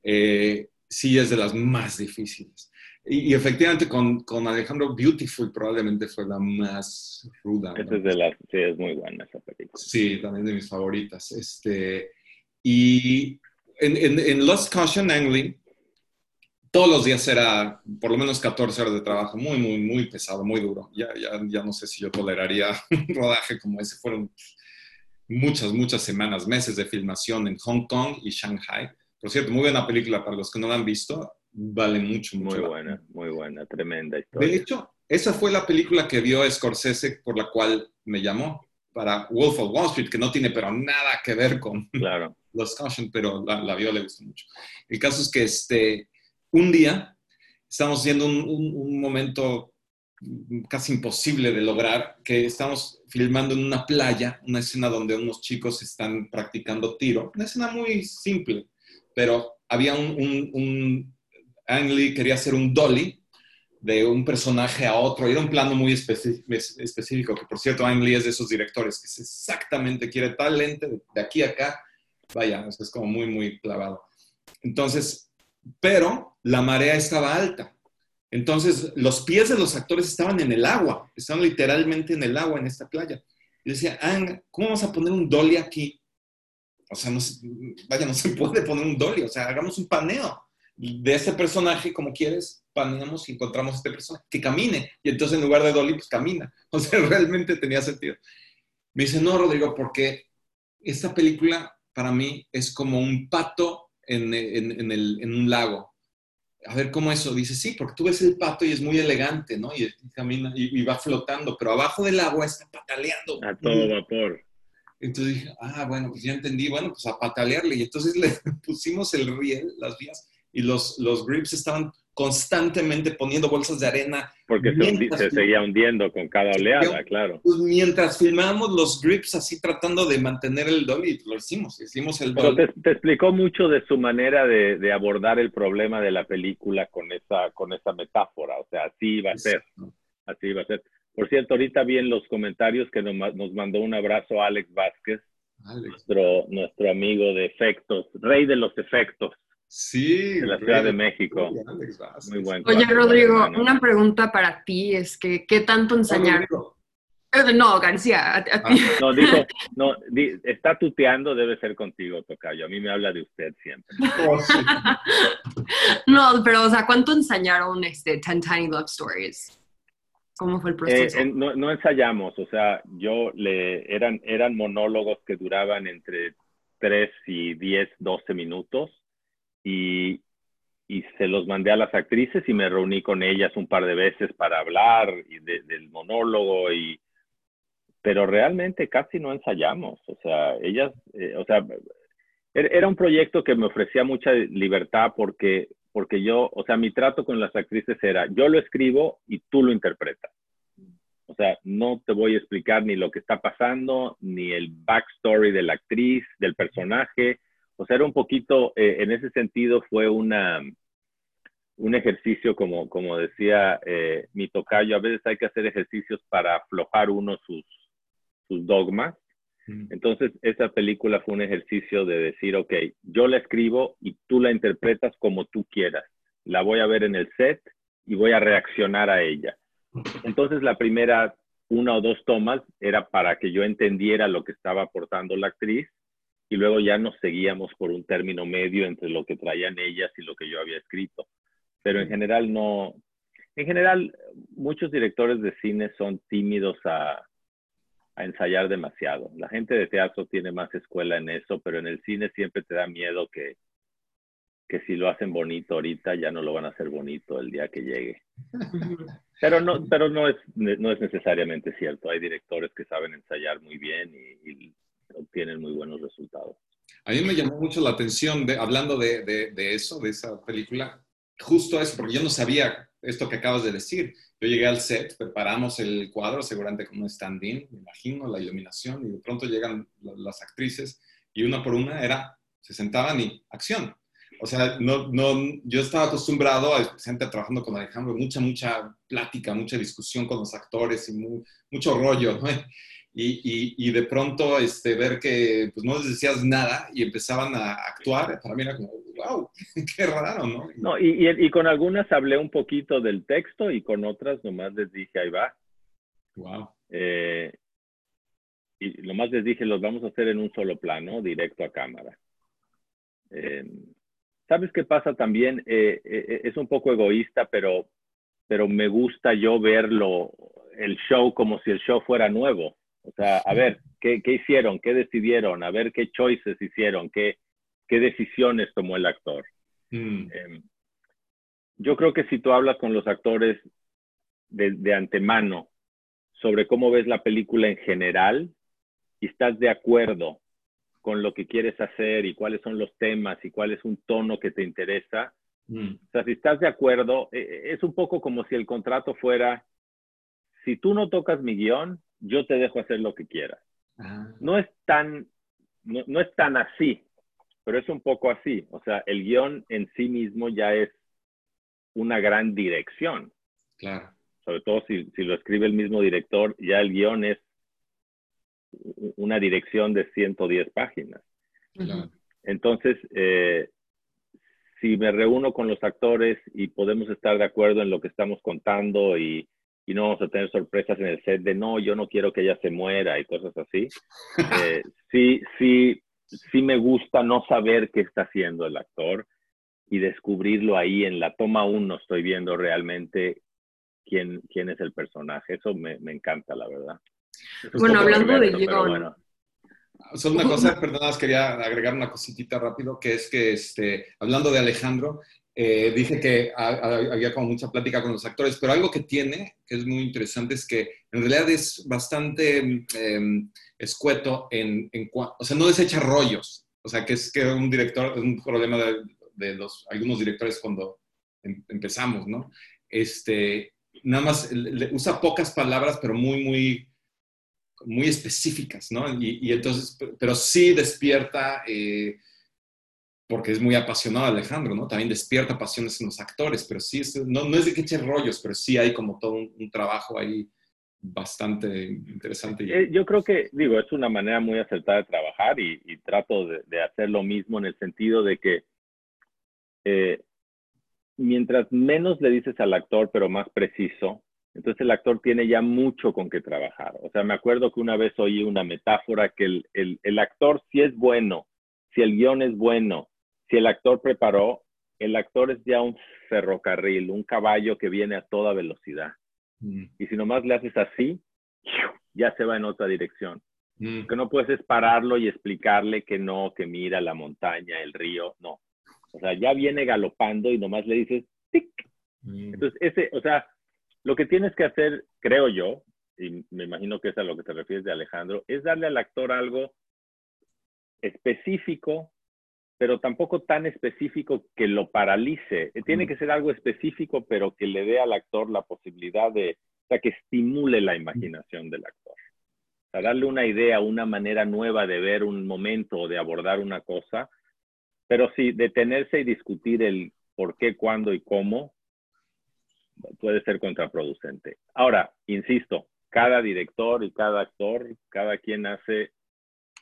Eh, sí es de las más difíciles. Y, efectivamente con, con, Alejandro Beautiful probablemente fue la más ruda. Esa es de las, sí, es muy buena esa película. Sí, también de mis favoritas. Este, y en, en, en Lost Caution Angling, todos los días era por lo menos 14 horas de trabajo, muy, muy, muy pesado, muy duro. Ya, ya, ya no sé si yo toleraría un rodaje como ese. Fueron muchas, muchas semanas, meses de filmación en Hong Kong y Shanghai. Por cierto, muy buena película para los que no la han visto. Vale mucho, mucho. Muy buena, muy buena, tremenda historia. De hecho, esa fue la película que vio Scorsese por la cual me llamó para Wolf of Wall Street, que no tiene pero nada que ver con claro. los Caution, pero la, la, vio, le gustó mucho. El caso es que este, un día estamos viendo un, un, un momento casi imposible de lograr, que estamos filmando en una playa, una escena donde unos chicos están practicando tiro, una escena muy simple, pero había un, un, Ang Lee quería hacer un dolly de un personaje a otro, y era un plano muy específico, que por cierto Ang Lee es de esos directores que es exactamente quiere tal lente de aquí a acá, vaya, es como muy, muy clavado. Entonces, pero la marea estaba alta entonces, los pies de los actores estaban en el agua, estaban literalmente en el agua en esta playa. Y decía, ah, ¿cómo vamos a poner un dolly aquí? O sea, no vaya, no se puede poner un dolly, o sea, hagamos un paneo de este personaje como quieres, paneamos y encontramos este personaje, que camine. Y entonces en lugar de dolly, pues camina. O sea, realmente tenía sentido. Me dice, no, Rodrigo, porque esta película para mí es como un pato en, en, en un lago a ver cómo eso. Dice, sí, porque tú ves el pato y es muy elegante, ¿no? Y, camina y, va flotando, pero abajo del agua está pataleando. A todo vapor. Entonces dije, ah, bueno, pues ya entendí, bueno, pues a patalearle. Y entonces le pusimos el riel, las vías, y los, los grips estaban constantemente poniendo bolsas de arena. Porque se, seguía hundiendo con cada oleada, claro. Pues mientras filmábamos los grips así tratando de mantener el dolly, lo hicimos, hicimos el dolly. Pero te, explicó mucho de su manera de, abordar el problema de la película con esa, con esa metáfora, o sea, así iba a ser, así iba a ser. Por cierto, ahorita vi en los comentarios que nos, nos mandó un abrazo Alex Vázquez, Nuestro, nuestro amigo de efectos, rey de los efectos. Sí. De la Ciudad de México. Muy buen Oye, Rodrigo, una pregunta para ti es que, ¿qué tanto enseñar? Eh, no, García, a, ti. Ah, no, dijo, no, está tuteando, debe ser contigo, Tocayo. A mí me habla de usted siempre. Oh, no, pero, o sea, ¿cuánto ensañaron este Ten Tiny Love Stories? ¿Cómo fue el proceso? Eh, no, no, ensayamos, o sea, yo le, eran, eran monólogos que duraban entre 3 y 10, 12 minutos y, y se los mandé a las actrices y me reuní con ellas un par de veces para hablar y del monólogo y pero realmente casi no ensayamos, o sea, ellas, eh, o sea, er, era un proyecto que me ofrecía mucha libertad porque, porque yo, o sea, mi trato con las actrices era, yo lo escribo y tú lo interpretas. O sea, no te voy a explicar ni lo que está pasando, ni el backstory de la actriz, del personaje, o sea, era un poquito, eh, en ese sentido fue una, un ejercicio, como, como decía eh, mi tocayo, a veces hay que hacer ejercicios para aflojar uno sus, sus dogmas. Entonces, esa película fue un ejercicio de decir, ok, yo la escribo y tú la interpretas como tú quieras. La voy a ver en el set y voy a reaccionar a ella. Entonces, la primera una o dos tomas era para que yo entendiera lo que estaba aportando la actriz y luego ya nos seguíamos por un término medio entre lo que traían ellas y lo que yo había escrito. Pero en general no, en general muchos directores de cine son tímidos a, a ensayar demasiado. La gente de teatro tiene más escuela en eso, pero en el cine siempre te da miedo que, que si lo hacen bonito ahorita ya no lo van a hacer bonito el día que llegue. Pero no, pero no es, no es necesariamente cierto. Hay directores que saben ensayar muy bien y, y obtienen muy buenos resultados. A mí me llamó mucho la atención, de, hablando de, de, eso, de esa película, justo eso, porque yo no sabía esto que acabas de decir. Yo llegué al set, preparamos el cuadro, seguramente con un stand-in, me imagino, la iluminación, y de pronto llegan las actrices y una por una era, se sentaban y acción. O sea, no, no, yo estaba acostumbrado, especialmente trabajando con Alejandro, mucha, mucha plática, mucha discusión con los actores y mucho rollo. ¿no? y, y, de pronto este, ver que pues, no les decías nada y empezaban a actuar, para mí era como, wow, qué raro, ¿no? No, y, y, con algunas hablé un poquito del texto y con otras nomás les dije, ahí va. Wow. Eh, y nomás les dije, los vamos a hacer en un solo plano, directo a cámara. Eh, ¿Sabes qué pasa también? Eh, eh, es un poco egoísta, pero, pero me gusta yo verlo, el show como si el show fuera nuevo. O sea, a ver, ¿qué, qué hicieron? ¿Qué decidieron? A ver qué choices hicieron, qué, qué decisiones tomó el actor. Mm. Em, yo creo que si tú hablas con los actores de, de, antemano sobre cómo ves la película en general y estás de acuerdo con lo que quieres hacer y cuáles son los temas y cuál es un tono que te interesa. Mm. O sea, si estás de acuerdo, e, e, es un poco como si el contrato fuera, si tú no tocas mi guion, yo te dejo hacer lo que quieras. Ah. No es tan, no, no, es tan así, pero es un poco así. O sea, el guion en sí mismo ya es una gran dirección. Claro. Sobre todo si, si lo escribe el mismo director, ya el guion es una dirección de 110 páginas. Entonces, eh, si me reúno con los actores y podemos estar de acuerdo en lo que estamos contando y, no vamos a tener sorpresas en el set de no, yo no quiero que ella se muera y cosas así, eh, sí, sí, sí me gusta no saber qué está haciendo el actor y descubrirlo ahí en la toma uno estoy viendo realmente quién, quién es el personaje. Eso me encanta, la verdad. Bueno, hablando de guion. Solo una cosa, perdón, quería agregar una cositita rápido, que es que, este, hablando de Alejandro, eh, dije que había como mucha plática con los actores, pero algo que tiene, que es muy interesante, es que en realidad es bastante em, escueto en, en, o sea, no desecha rollos. O sea, que es que un director, es un problema de, de los, algunos directores cuando em, empezamos, ¿no? Este, nada más usa pocas palabras, pero muy, muy muy específicas, ¿no? Y, entonces, pero sí despierta, eh, porque es muy apasionado Alejandro, ¿no? También despierta pasiones en los actores, pero sí, no, no, es de que eche rollos, pero sí hay como todo un, trabajo ahí bastante interesante. Eh, yo creo que, digo, es una manera muy acertada de trabajar y, trato de, hacer lo mismo en el sentido de que eh, mientras menos le dices al actor, pero más preciso, entonces el actor tiene ya mucho con qué trabajar. O sea, me acuerdo que una vez oí una metáfora que el, el, el actor si es bueno, si el guion es bueno, si el actor preparó, el actor es ya un ferrocarril, un caballo que viene a toda velocidad. Mm. Y si nomás le haces así, ya se va en otra dirección. Mm. Que no puedes pararlo y explicarle que no, que mira la montaña, el río, no. O sea, ya viene galopando y nomás le dices, tic. Mm. Entonces, ese, o sea, lo que tienes que hacer, creo yo, y me imagino que es a lo que te refieres de Alejandro, es darle al actor algo específico, pero tampoco tan específico que lo paralice. Tiene que ser algo específico, pero que le dé al actor la posibilidad de, o sea, que estimule la imaginación del actor. O sea, darle una idea, una manera nueva de ver un momento o de abordar una cosa, pero sí, detenerse y discutir el por qué, cuándo y cómo, puede ser contraproducente. Ahora, insisto, cada director y cada actor, cada quien hace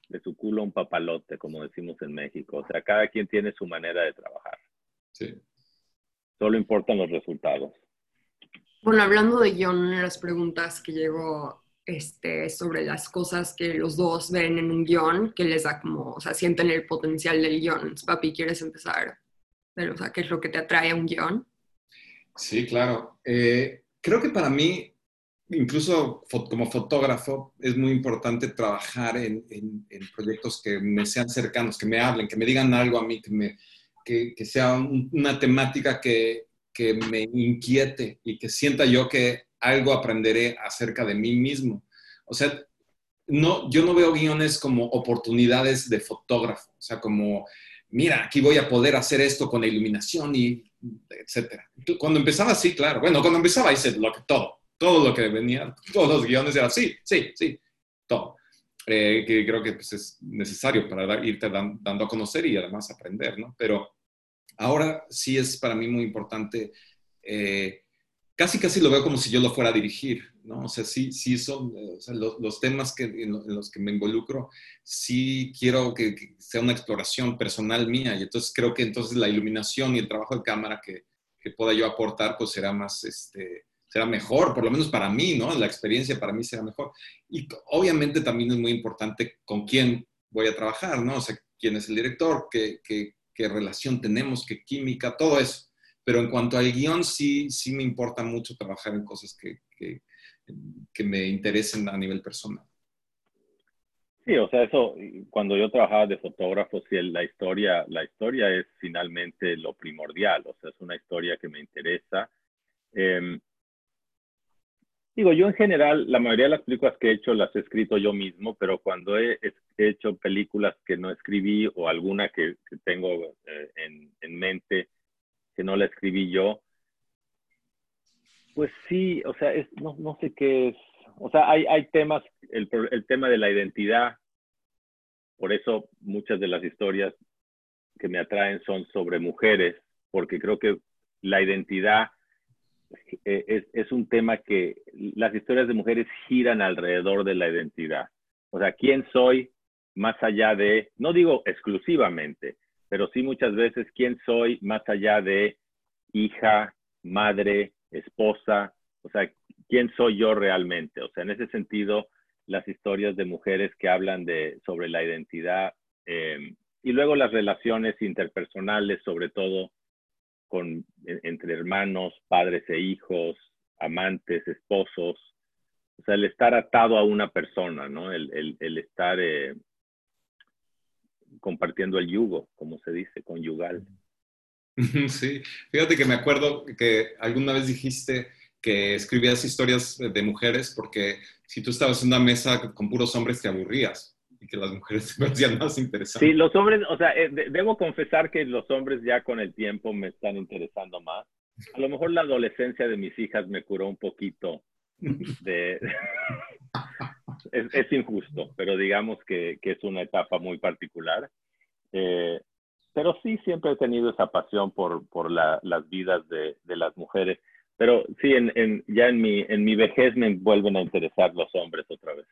de su culo un papalote, como decimos en México. O sea, cada quien tiene su manera de trabajar. Sí. Solo importan los resultados. Bueno, hablando de guion, las preguntas que llegó este, sobre las cosas que los dos ven en un guion, que les da como, o sea, sienten el potencial del guion. Papi, ¿quieres empezar? Pero, o sea, ¿qué es lo que te atrae a un guion? Sí, claro. Eh, creo que para mí, incluso como fotógrafo, es muy importante trabajar en, proyectos que me sean cercanos, que me hablen, que me digan algo a mí, que, sea una temática que, que me inquiete y que sienta yo que algo aprenderé acerca de mí mismo. O sea, no, yo no veo guiones como oportunidades de fotógrafo, o sea, como, mira, aquí voy a poder hacer esto con la iluminación y etcétera. Cuando empezaba así, claro. Bueno, cuando empezaba hice lo que, todo, todo lo que venía, todos los guiones era sí, sí, sí, todo. Eh, que creo que pues, es necesario para irte dando a conocer y además aprender, ¿no? Pero ahora sí es para mí muy importante eh, casi casi lo veo como si yo lo fuera a dirigir, ¿no? O sea, sí, sí son o sea, los, los, temas que, en, los que me involucro, sí quiero que, que, sea una exploración personal mía y entonces creo que entonces la iluminación y el trabajo de cámara que, que pueda yo aportar, pues será más, este, será mejor, por lo menos para mí, ¿no? La experiencia para mí será mejor. Y obviamente también es muy importante con quién voy a trabajar, ¿no? O sea, quién es el director, qué, qué, qué relación tenemos, qué química, todo eso. Pero en cuanto al guion, sí, sí me importa mucho trabajar en cosas que, que, que me interesen a nivel personal. Sí, o sea, eso, cuando yo trabajaba de fotógrafo, sí, la historia, la historia es finalmente lo primordial, o sea, es una historia que me interesa. Eh, Digo, yo en general, la mayoría de las películas que he hecho las he escrito yo mismo, pero cuando he, he hecho películas que no escribí o alguna que, tengo eh, en, en, mente que no la escribí yo, pues sí, o sea, es, no, no, sé qué es. O sea, hay, hay temas, el, el tema de la identidad, por eso muchas de las historias que me atraen son sobre mujeres, porque creo que la identidad es, es, un tema que las historias de mujeres giran alrededor de la identidad. O sea, ¿quién soy más allá de, no digo exclusivamente, pero sí muchas veces quién soy más allá de hija, madre, esposa, o sea, quién soy yo realmente. O sea, en ese sentido, las historias de mujeres que hablan de, sobre la identidad eh, y luego las relaciones interpersonales, sobre todo con, entre hermanos, padres e hijos, amantes, esposos. O sea, el estar atado a una persona, ¿no? El, el, estar eh, compartiendo el yugo, como se dice, conyugal. Sí, fíjate que me acuerdo que alguna vez dijiste que escribías historias de mujeres porque si tú estabas en una mesa con puros hombres te aburrías y que las mujeres se parecían más interesantes. Sí, los hombres, o sea, eh, debo confesar que los hombres ya con el tiempo me están interesando más. A lo mejor la adolescencia de mis hijas me curó un poquito de... es, injusto, pero digamos que, es una etapa muy particular. Eh, pero sí, siempre he tenido esa pasión por, por la, las vidas de, las mujeres. Pero sí, en, ya en mi, en mi vejez me vuelven a interesar los hombres otra vez.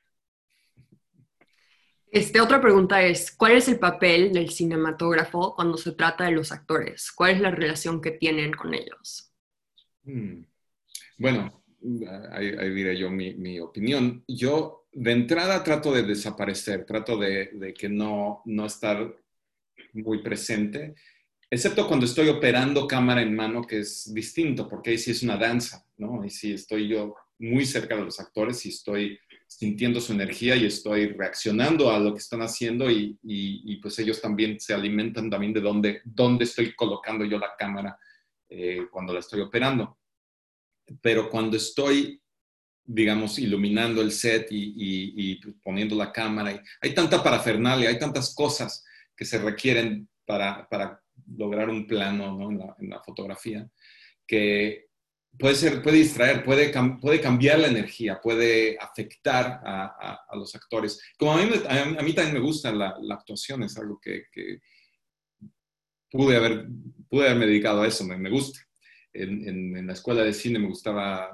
Este, otra pregunta es, ¿cuál es el papel del cinematógrafo cuando se trata de los actores? ¿Cuál es la relación que tienen con ellos? Hmm. Bueno, ahí, diré yo mi, mi, opinión. Yo de entrada trato de desaparecer, trato de, de, que no, no estar muy presente, excepto cuando estoy operando cámara en mano, que es distinto, porque ahí sí es una danza, ¿no? Ahí sí estoy yo muy cerca de los actores y estoy sintiendo su energía y estoy reaccionando a lo que están haciendo y, y, y pues ellos también se alimentan también de dónde, dónde estoy colocando yo la cámara eh, cuando la estoy operando. Pero cuando estoy, digamos, iluminando el set y, y poniendo la cámara, hay tanta parafernalia, hay tantas cosas que se requieren para, para lograr un plano ¿no? en, la, en la fotografía, que puede, ser, puede distraer, puede, puede cambiar la energía, puede afectar a, a, a los actores. Como a mí, a, mí, también me gusta la, la actuación, es algo que, que, pude, haber, pude haberme dedicado a eso, me, me gusta. En, en, en, la escuela de cine me gustaba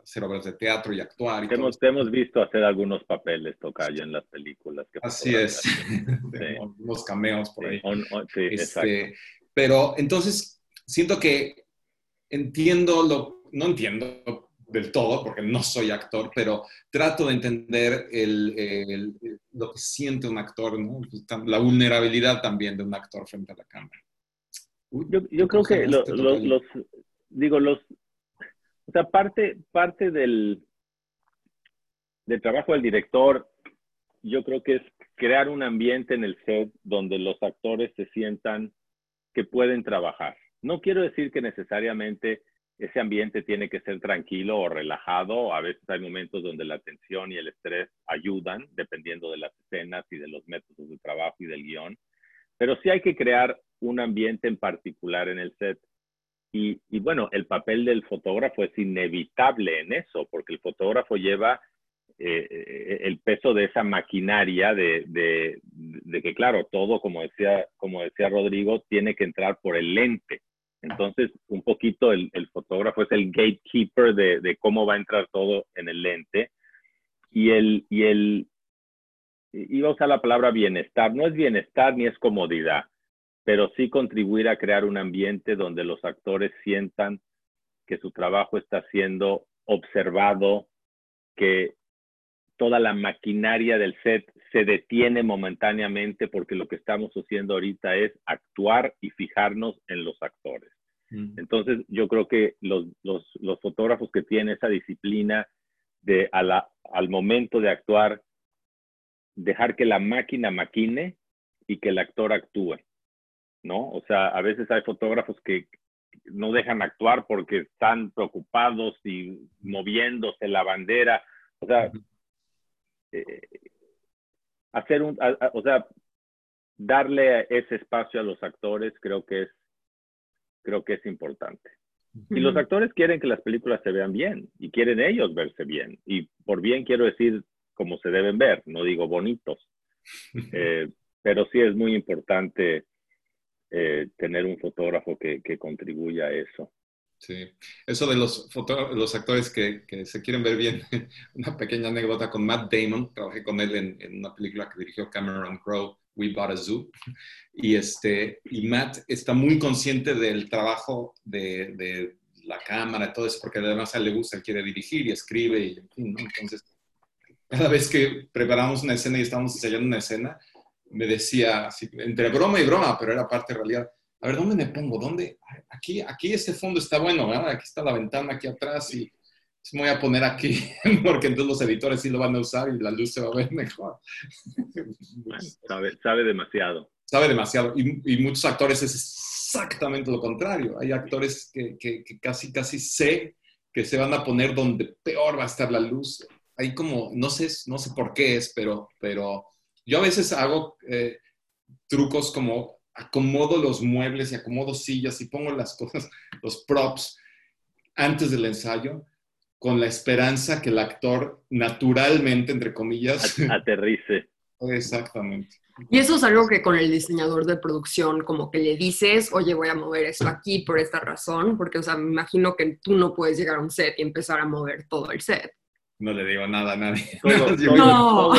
hacer obras de teatro y actuar. Y te, hemos, te hemos visto hacer algunos papeles, Tocayo, en las películas. Que Así es, sí. unos cameos por ahí. On, on, sí, este, pero entonces siento que entiendo lo, no entiendo del todo, porque no soy actor, pero trato de entender el, el, lo que siente un actor, ¿no? la vulnerabilidad también de un actor frente a la cámara. Uy, yo, yo creo que lo, lo, los, digo, los, o sea, parte, parte del, del trabajo del director, yo creo que es crear un ambiente en el set donde los actores se sientan que pueden trabajar. No quiero decir que necesariamente ese ambiente tiene que ser tranquilo o relajado. A veces hay momentos donde la tensión y el estrés ayudan, dependiendo de las escenas y de los métodos de trabajo y del guion. Pero sí hay que crear un ambiente en particular en el set. Y, bueno, el papel del fotógrafo es inevitable en eso, porque el fotógrafo lleva eh, el peso de esa maquinaria de, de, de, que, claro, todo, como decía, como decía Rodrigo, tiene que entrar por el lente. Entonces, un poquito el, fotógrafo es el gatekeeper de, cómo va a entrar todo en el lente. Y el, y el, iba a usar la palabra bienestar, no es bienestar ni es comodidad, pero sí contribuir a crear un ambiente donde los actores sientan que su trabajo está siendo observado, que toda la maquinaria del set se detiene momentáneamente porque lo que estamos haciendo ahorita es actuar y fijarnos en los actores. Entonces, yo creo que los, fotógrafos que tienen esa disciplina de al momento de actuar, dejar que la máquina maquine y que el actor actúe, ¿no? O sea, a veces hay fotógrafos que no dejan actuar porque están preocupados y moviéndose la bandera. O sea, eh, hacer un, o sea, darle ese espacio a los actores creo que es, creo que es importante. Y los actores quieren que las películas se vean bien y quieren ellos verse bien. Y por bien quiero decir como se deben ver, no digo bonitos. Eh, pero sí es muy importante eh, tener un fotógrafo que, que, contribuya a eso. Sí, eso de los, los actores que, que, se quieren ver bien, una pequeña anécdota con Matt Damon, trabajé con él en, en una película que dirigió Cameron Crowe, We Bought a Zoo, y, este, y Matt está muy consciente del trabajo de, de la cámara todo eso, porque además a él le gusta, él quiere dirigir y escribe, y ¿no? Entonces, cada vez que preparamos una escena y estábamos ensayando una escena, me decía, entre broma y broma, pero era parte de realidad, a ver, ¿dónde me pongo? ¿Dónde? Aquí, aquí este fondo está bueno, ¿verdad? Aquí está la ventana aquí atrás y me voy a poner aquí, porque entonces los editores sí lo van a usar y la luz se va a ver mejor. sabe, sabe demasiado. Sabe demasiado. Y, muchos actores es exactamente lo contrario. Hay actores que, que, casi, casi sé que se van a poner donde peor va a estar la luz. Hay como, no sé, no sé por qué es, pero, pero yo a veces hago eh, trucos como acomodo los muebles y acomodo sillas y pongo las cosas, los props antes del ensayo con la esperanza que el actor naturalmente, entre comillas, aterrice. Exactamente. Y eso es algo que con el diseñador de producción como que le dices, oye, voy a mover esto aquí por esta razón, porque, o sea, me imagino que tú no puedes llegar a un set y empezar a mover todo el set. No le digo nada a nadie. no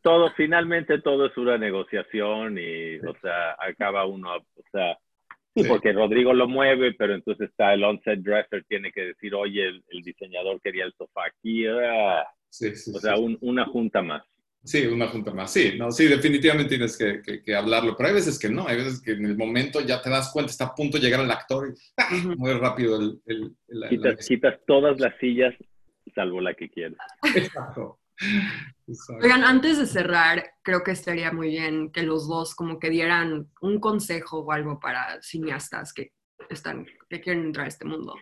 todo, finalmente todo es una negociación y, o sea, acaba uno, o sea, porque Rodrigo lo mueve, pero entonces está el on-set dresser, tiene que decir, oye, el, diseñador quería el sofá aquí, ah". sí, sí, o sea, una junta más. Sí, una junta más. Sí, no, sí, definitivamente tienes que, que, hablarlo, pero hay veces que no, hay veces que en el momento ya te das cuenta, está a punto de llegar al actor y ¡ah! muy rápido el... el, quitas, quitas, todas las sillas, salvo la que quieres. Exacto. Oigan, antes de cerrar, creo que estaría muy bien que los dos como que dieran un consejo o algo para cineastas que están, que quieren entrar a este mundo.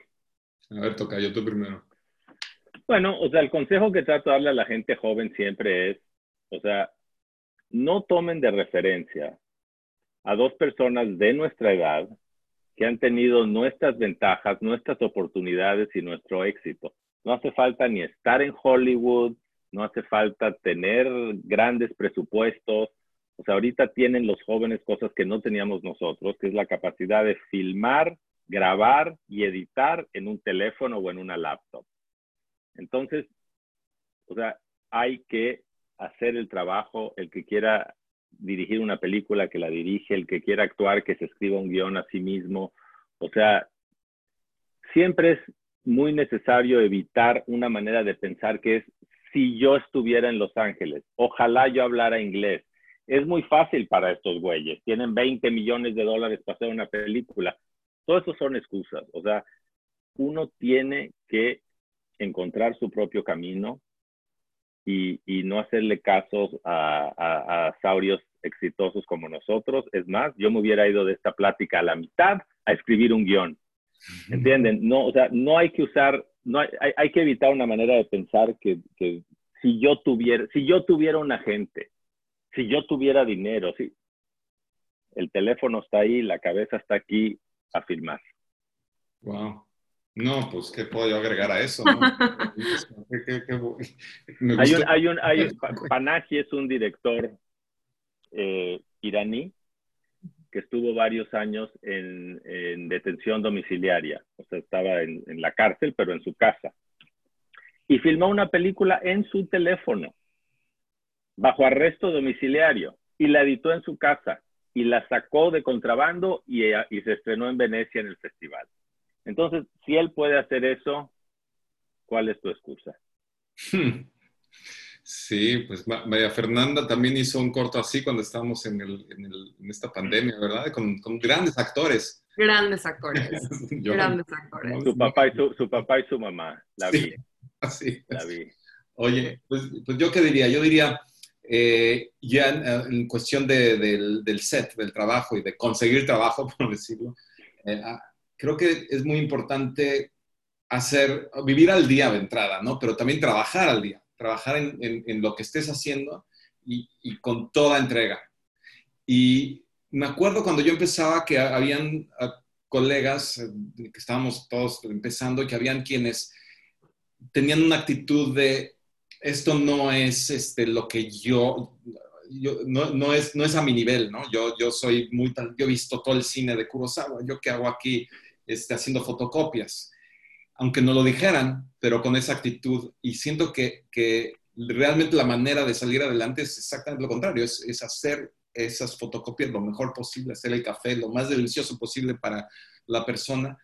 A ver, toca yo tú primero. Bueno, o sea, el consejo que trato de darle a la gente joven siempre es, o sea, no tomen de referencia a dos personas de nuestra edad que han tenido nuestras ventajas, nuestras oportunidades y nuestro éxito. No hace falta ni estar en Hollywood, no hace falta tener grandes presupuestos. O sea, ahorita tienen los jóvenes cosas que no teníamos nosotros, que es la capacidad de filmar, grabar y editar en un teléfono o en una laptop. Entonces, o sea, hay que hacer el trabajo, el que quiera dirigir una película, que la dirige, el que quiera actuar, que se escriba un guion a sí mismo. O sea, siempre es muy necesario evitar una manera de pensar que es si yo estuviera en Los Ángeles. Ojalá yo hablara inglés. Es muy fácil para estos güeyes. Tienen 20 millones de dólares para hacer una película. Todo eso son excusas. O sea, uno tiene que encontrar su propio camino y, no hacerle casos a, saurios exitosos como nosotros. Es más, yo me hubiera ido de esta plática a la mitad a escribir un guion. ¿Entienden? No, o sea, no hay que usar no hay, hay, que evitar una manera de pensar que, que, si yo tuviera, si yo tuviera un agente, si yo tuviera dinero, si el teléfono está ahí, la cabeza está aquí a filmar. Wow. No, pues, ¿qué puedo yo agregar a eso? hay un, hay un, hay, Panahi es un director eh, iraní que estuvo varios años en, detención domiciliaria, o sea, estaba en, en, la cárcel, pero en su casa. Y filmó una película en su teléfono, bajo arresto domiciliario, y la editó en su casa, y la sacó de contrabando y, y se estrenó en Venecia en el festival. Entonces, si él puede hacer eso, ¿cuál es tu excusa? Sí, pues María Fernanda también hizo un corto así cuando estábamos en, el, en, esta pandemia, ¿verdad? Con, con grandes actores. Grandes actores. grandes actores. Su papá, y su, su, papá y su mamá, la vi. Así La vi. Oye, pues, pues, yo qué diría, yo diría, eh, ya en, cuestión de, del, del, set, del trabajo y de conseguir trabajo, por decirlo, eh, ah, creo que es muy importante hacer, vivir al día de entrada, ¿no? Pero también trabajar al día trabajar en, lo que estés haciendo y, con toda entrega. Y me acuerdo cuando yo empezaba que habían ah, colegas, eh, que estábamos todos empezando, que habían quienes tenían una actitud de esto no es este, lo que yo, no, no, es, no es a mi nivel, ¿no? Yo, yo soy muy, yo he visto todo el cine de Kurosawa, yo qué hago aquí este, haciendo fotocopias aunque no lo dijeran, pero con esa actitud. Y siento que, que realmente la manera de salir adelante es exactamente lo contrario, es, es, hacer esas fotocopias lo mejor posible, hacer el café lo más delicioso posible para la persona.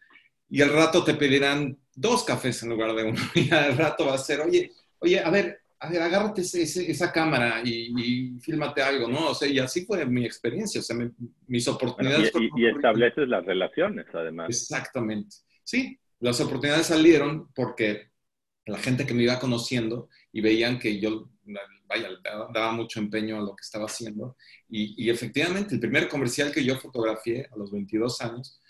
Y al rato te pedirán dos cafés en lugar de uno. Y al rato va a ser, oye, oye, a ver, a ver, agárrate esa cámara y, y, fílmate algo, ¿no? O sea, y así fue mi experiencia, o sea, mis oportunidades. y, y, estableces las relaciones, además. Exactamente. Sí, las oportunidades salieron porque la gente que me iba conociendo y veían que yo, vaya, daba mucho empeño a lo que estaba haciendo. Y, efectivamente, el primer comercial que yo fotografié a los 22 años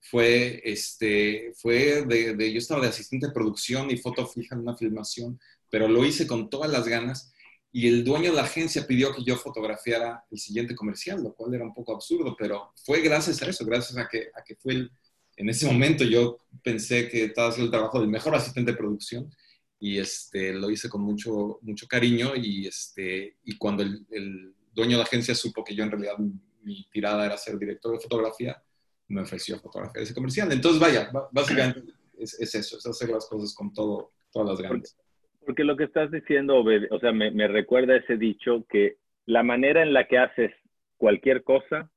fue, este, fue de, yo estaba de asistente de producción y foto fija en una filmación, pero lo hice con todas las ganas y el dueño de la agencia pidió que yo fotografiara el siguiente comercial, lo cual era un poco absurdo, pero fue gracias a eso, gracias a que, a que fue el, en ese momento yo pensé que estaba haciendo el trabajo del mejor asistente de producción y este, lo hice con mucho, mucho cariño y, este, y cuando el, dueño de la agencia supo que yo en realidad mi tirada era ser director de fotografía, me ofreció fotografiar ese comercial. Entonces, vaya, básicamente es, eso, es hacer las cosas con todo, todas las ganas. Porque, lo que estás diciendo, o sea, me, me recuerda ese dicho que la manera en la que haces cualquier cosa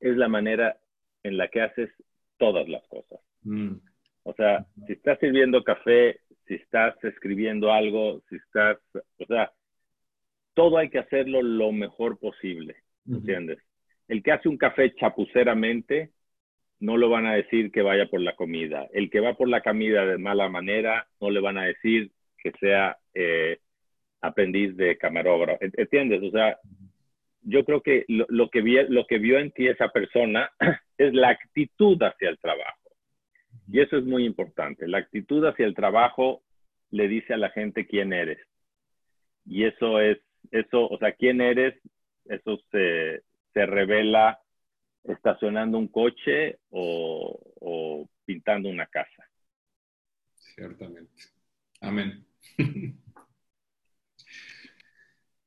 es la manera en la que haces todas las cosas. Mm. O sea, si estás sirviendo café, si estás escribiendo algo, si estás, o sea, todo hay que hacerlo lo mejor posible, ¿entiendes? El que hace un café chapuceramente, no lo van a decir que vaya por la comida. El que va por la comida de mala manera, no le van a decir que sea eh, aprendiz de camarógrafo. ¿Entiendes? O sea, yo creo que lo, que lo que vio en ti esa persona es la actitud hacia el trabajo. Y eso es muy importante. La actitud hacia el trabajo le dice a la gente quién eres. Y eso es, eso, o sea, quién eres, eso se, se revela estacionando un coche o, o pintando una casa. Ciertamente. Amén.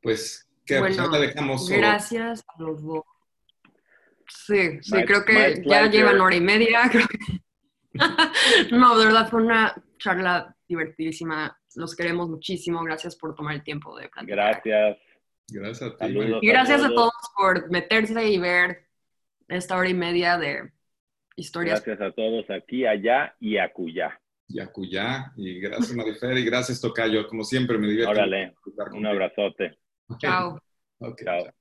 pues pues bueno, Gracias a los dos. Sí, sí, creo que ya llevan hora y media. no, de verdad fue una charla divertidísima. Los queremos muchísimo. Gracias por tomar el tiempo de platicar. Gracias. Gracias a ti. y gracias a todos. por meterse y ver esta hora y media de historias. Gracias a todos aquí, allá y acullá. Y acullá. Y gracias, Marifer. Y gracias, Tocayo. Como siempre, me divierto. Órale. Un abrazote. Ciao. Okay. Ciao.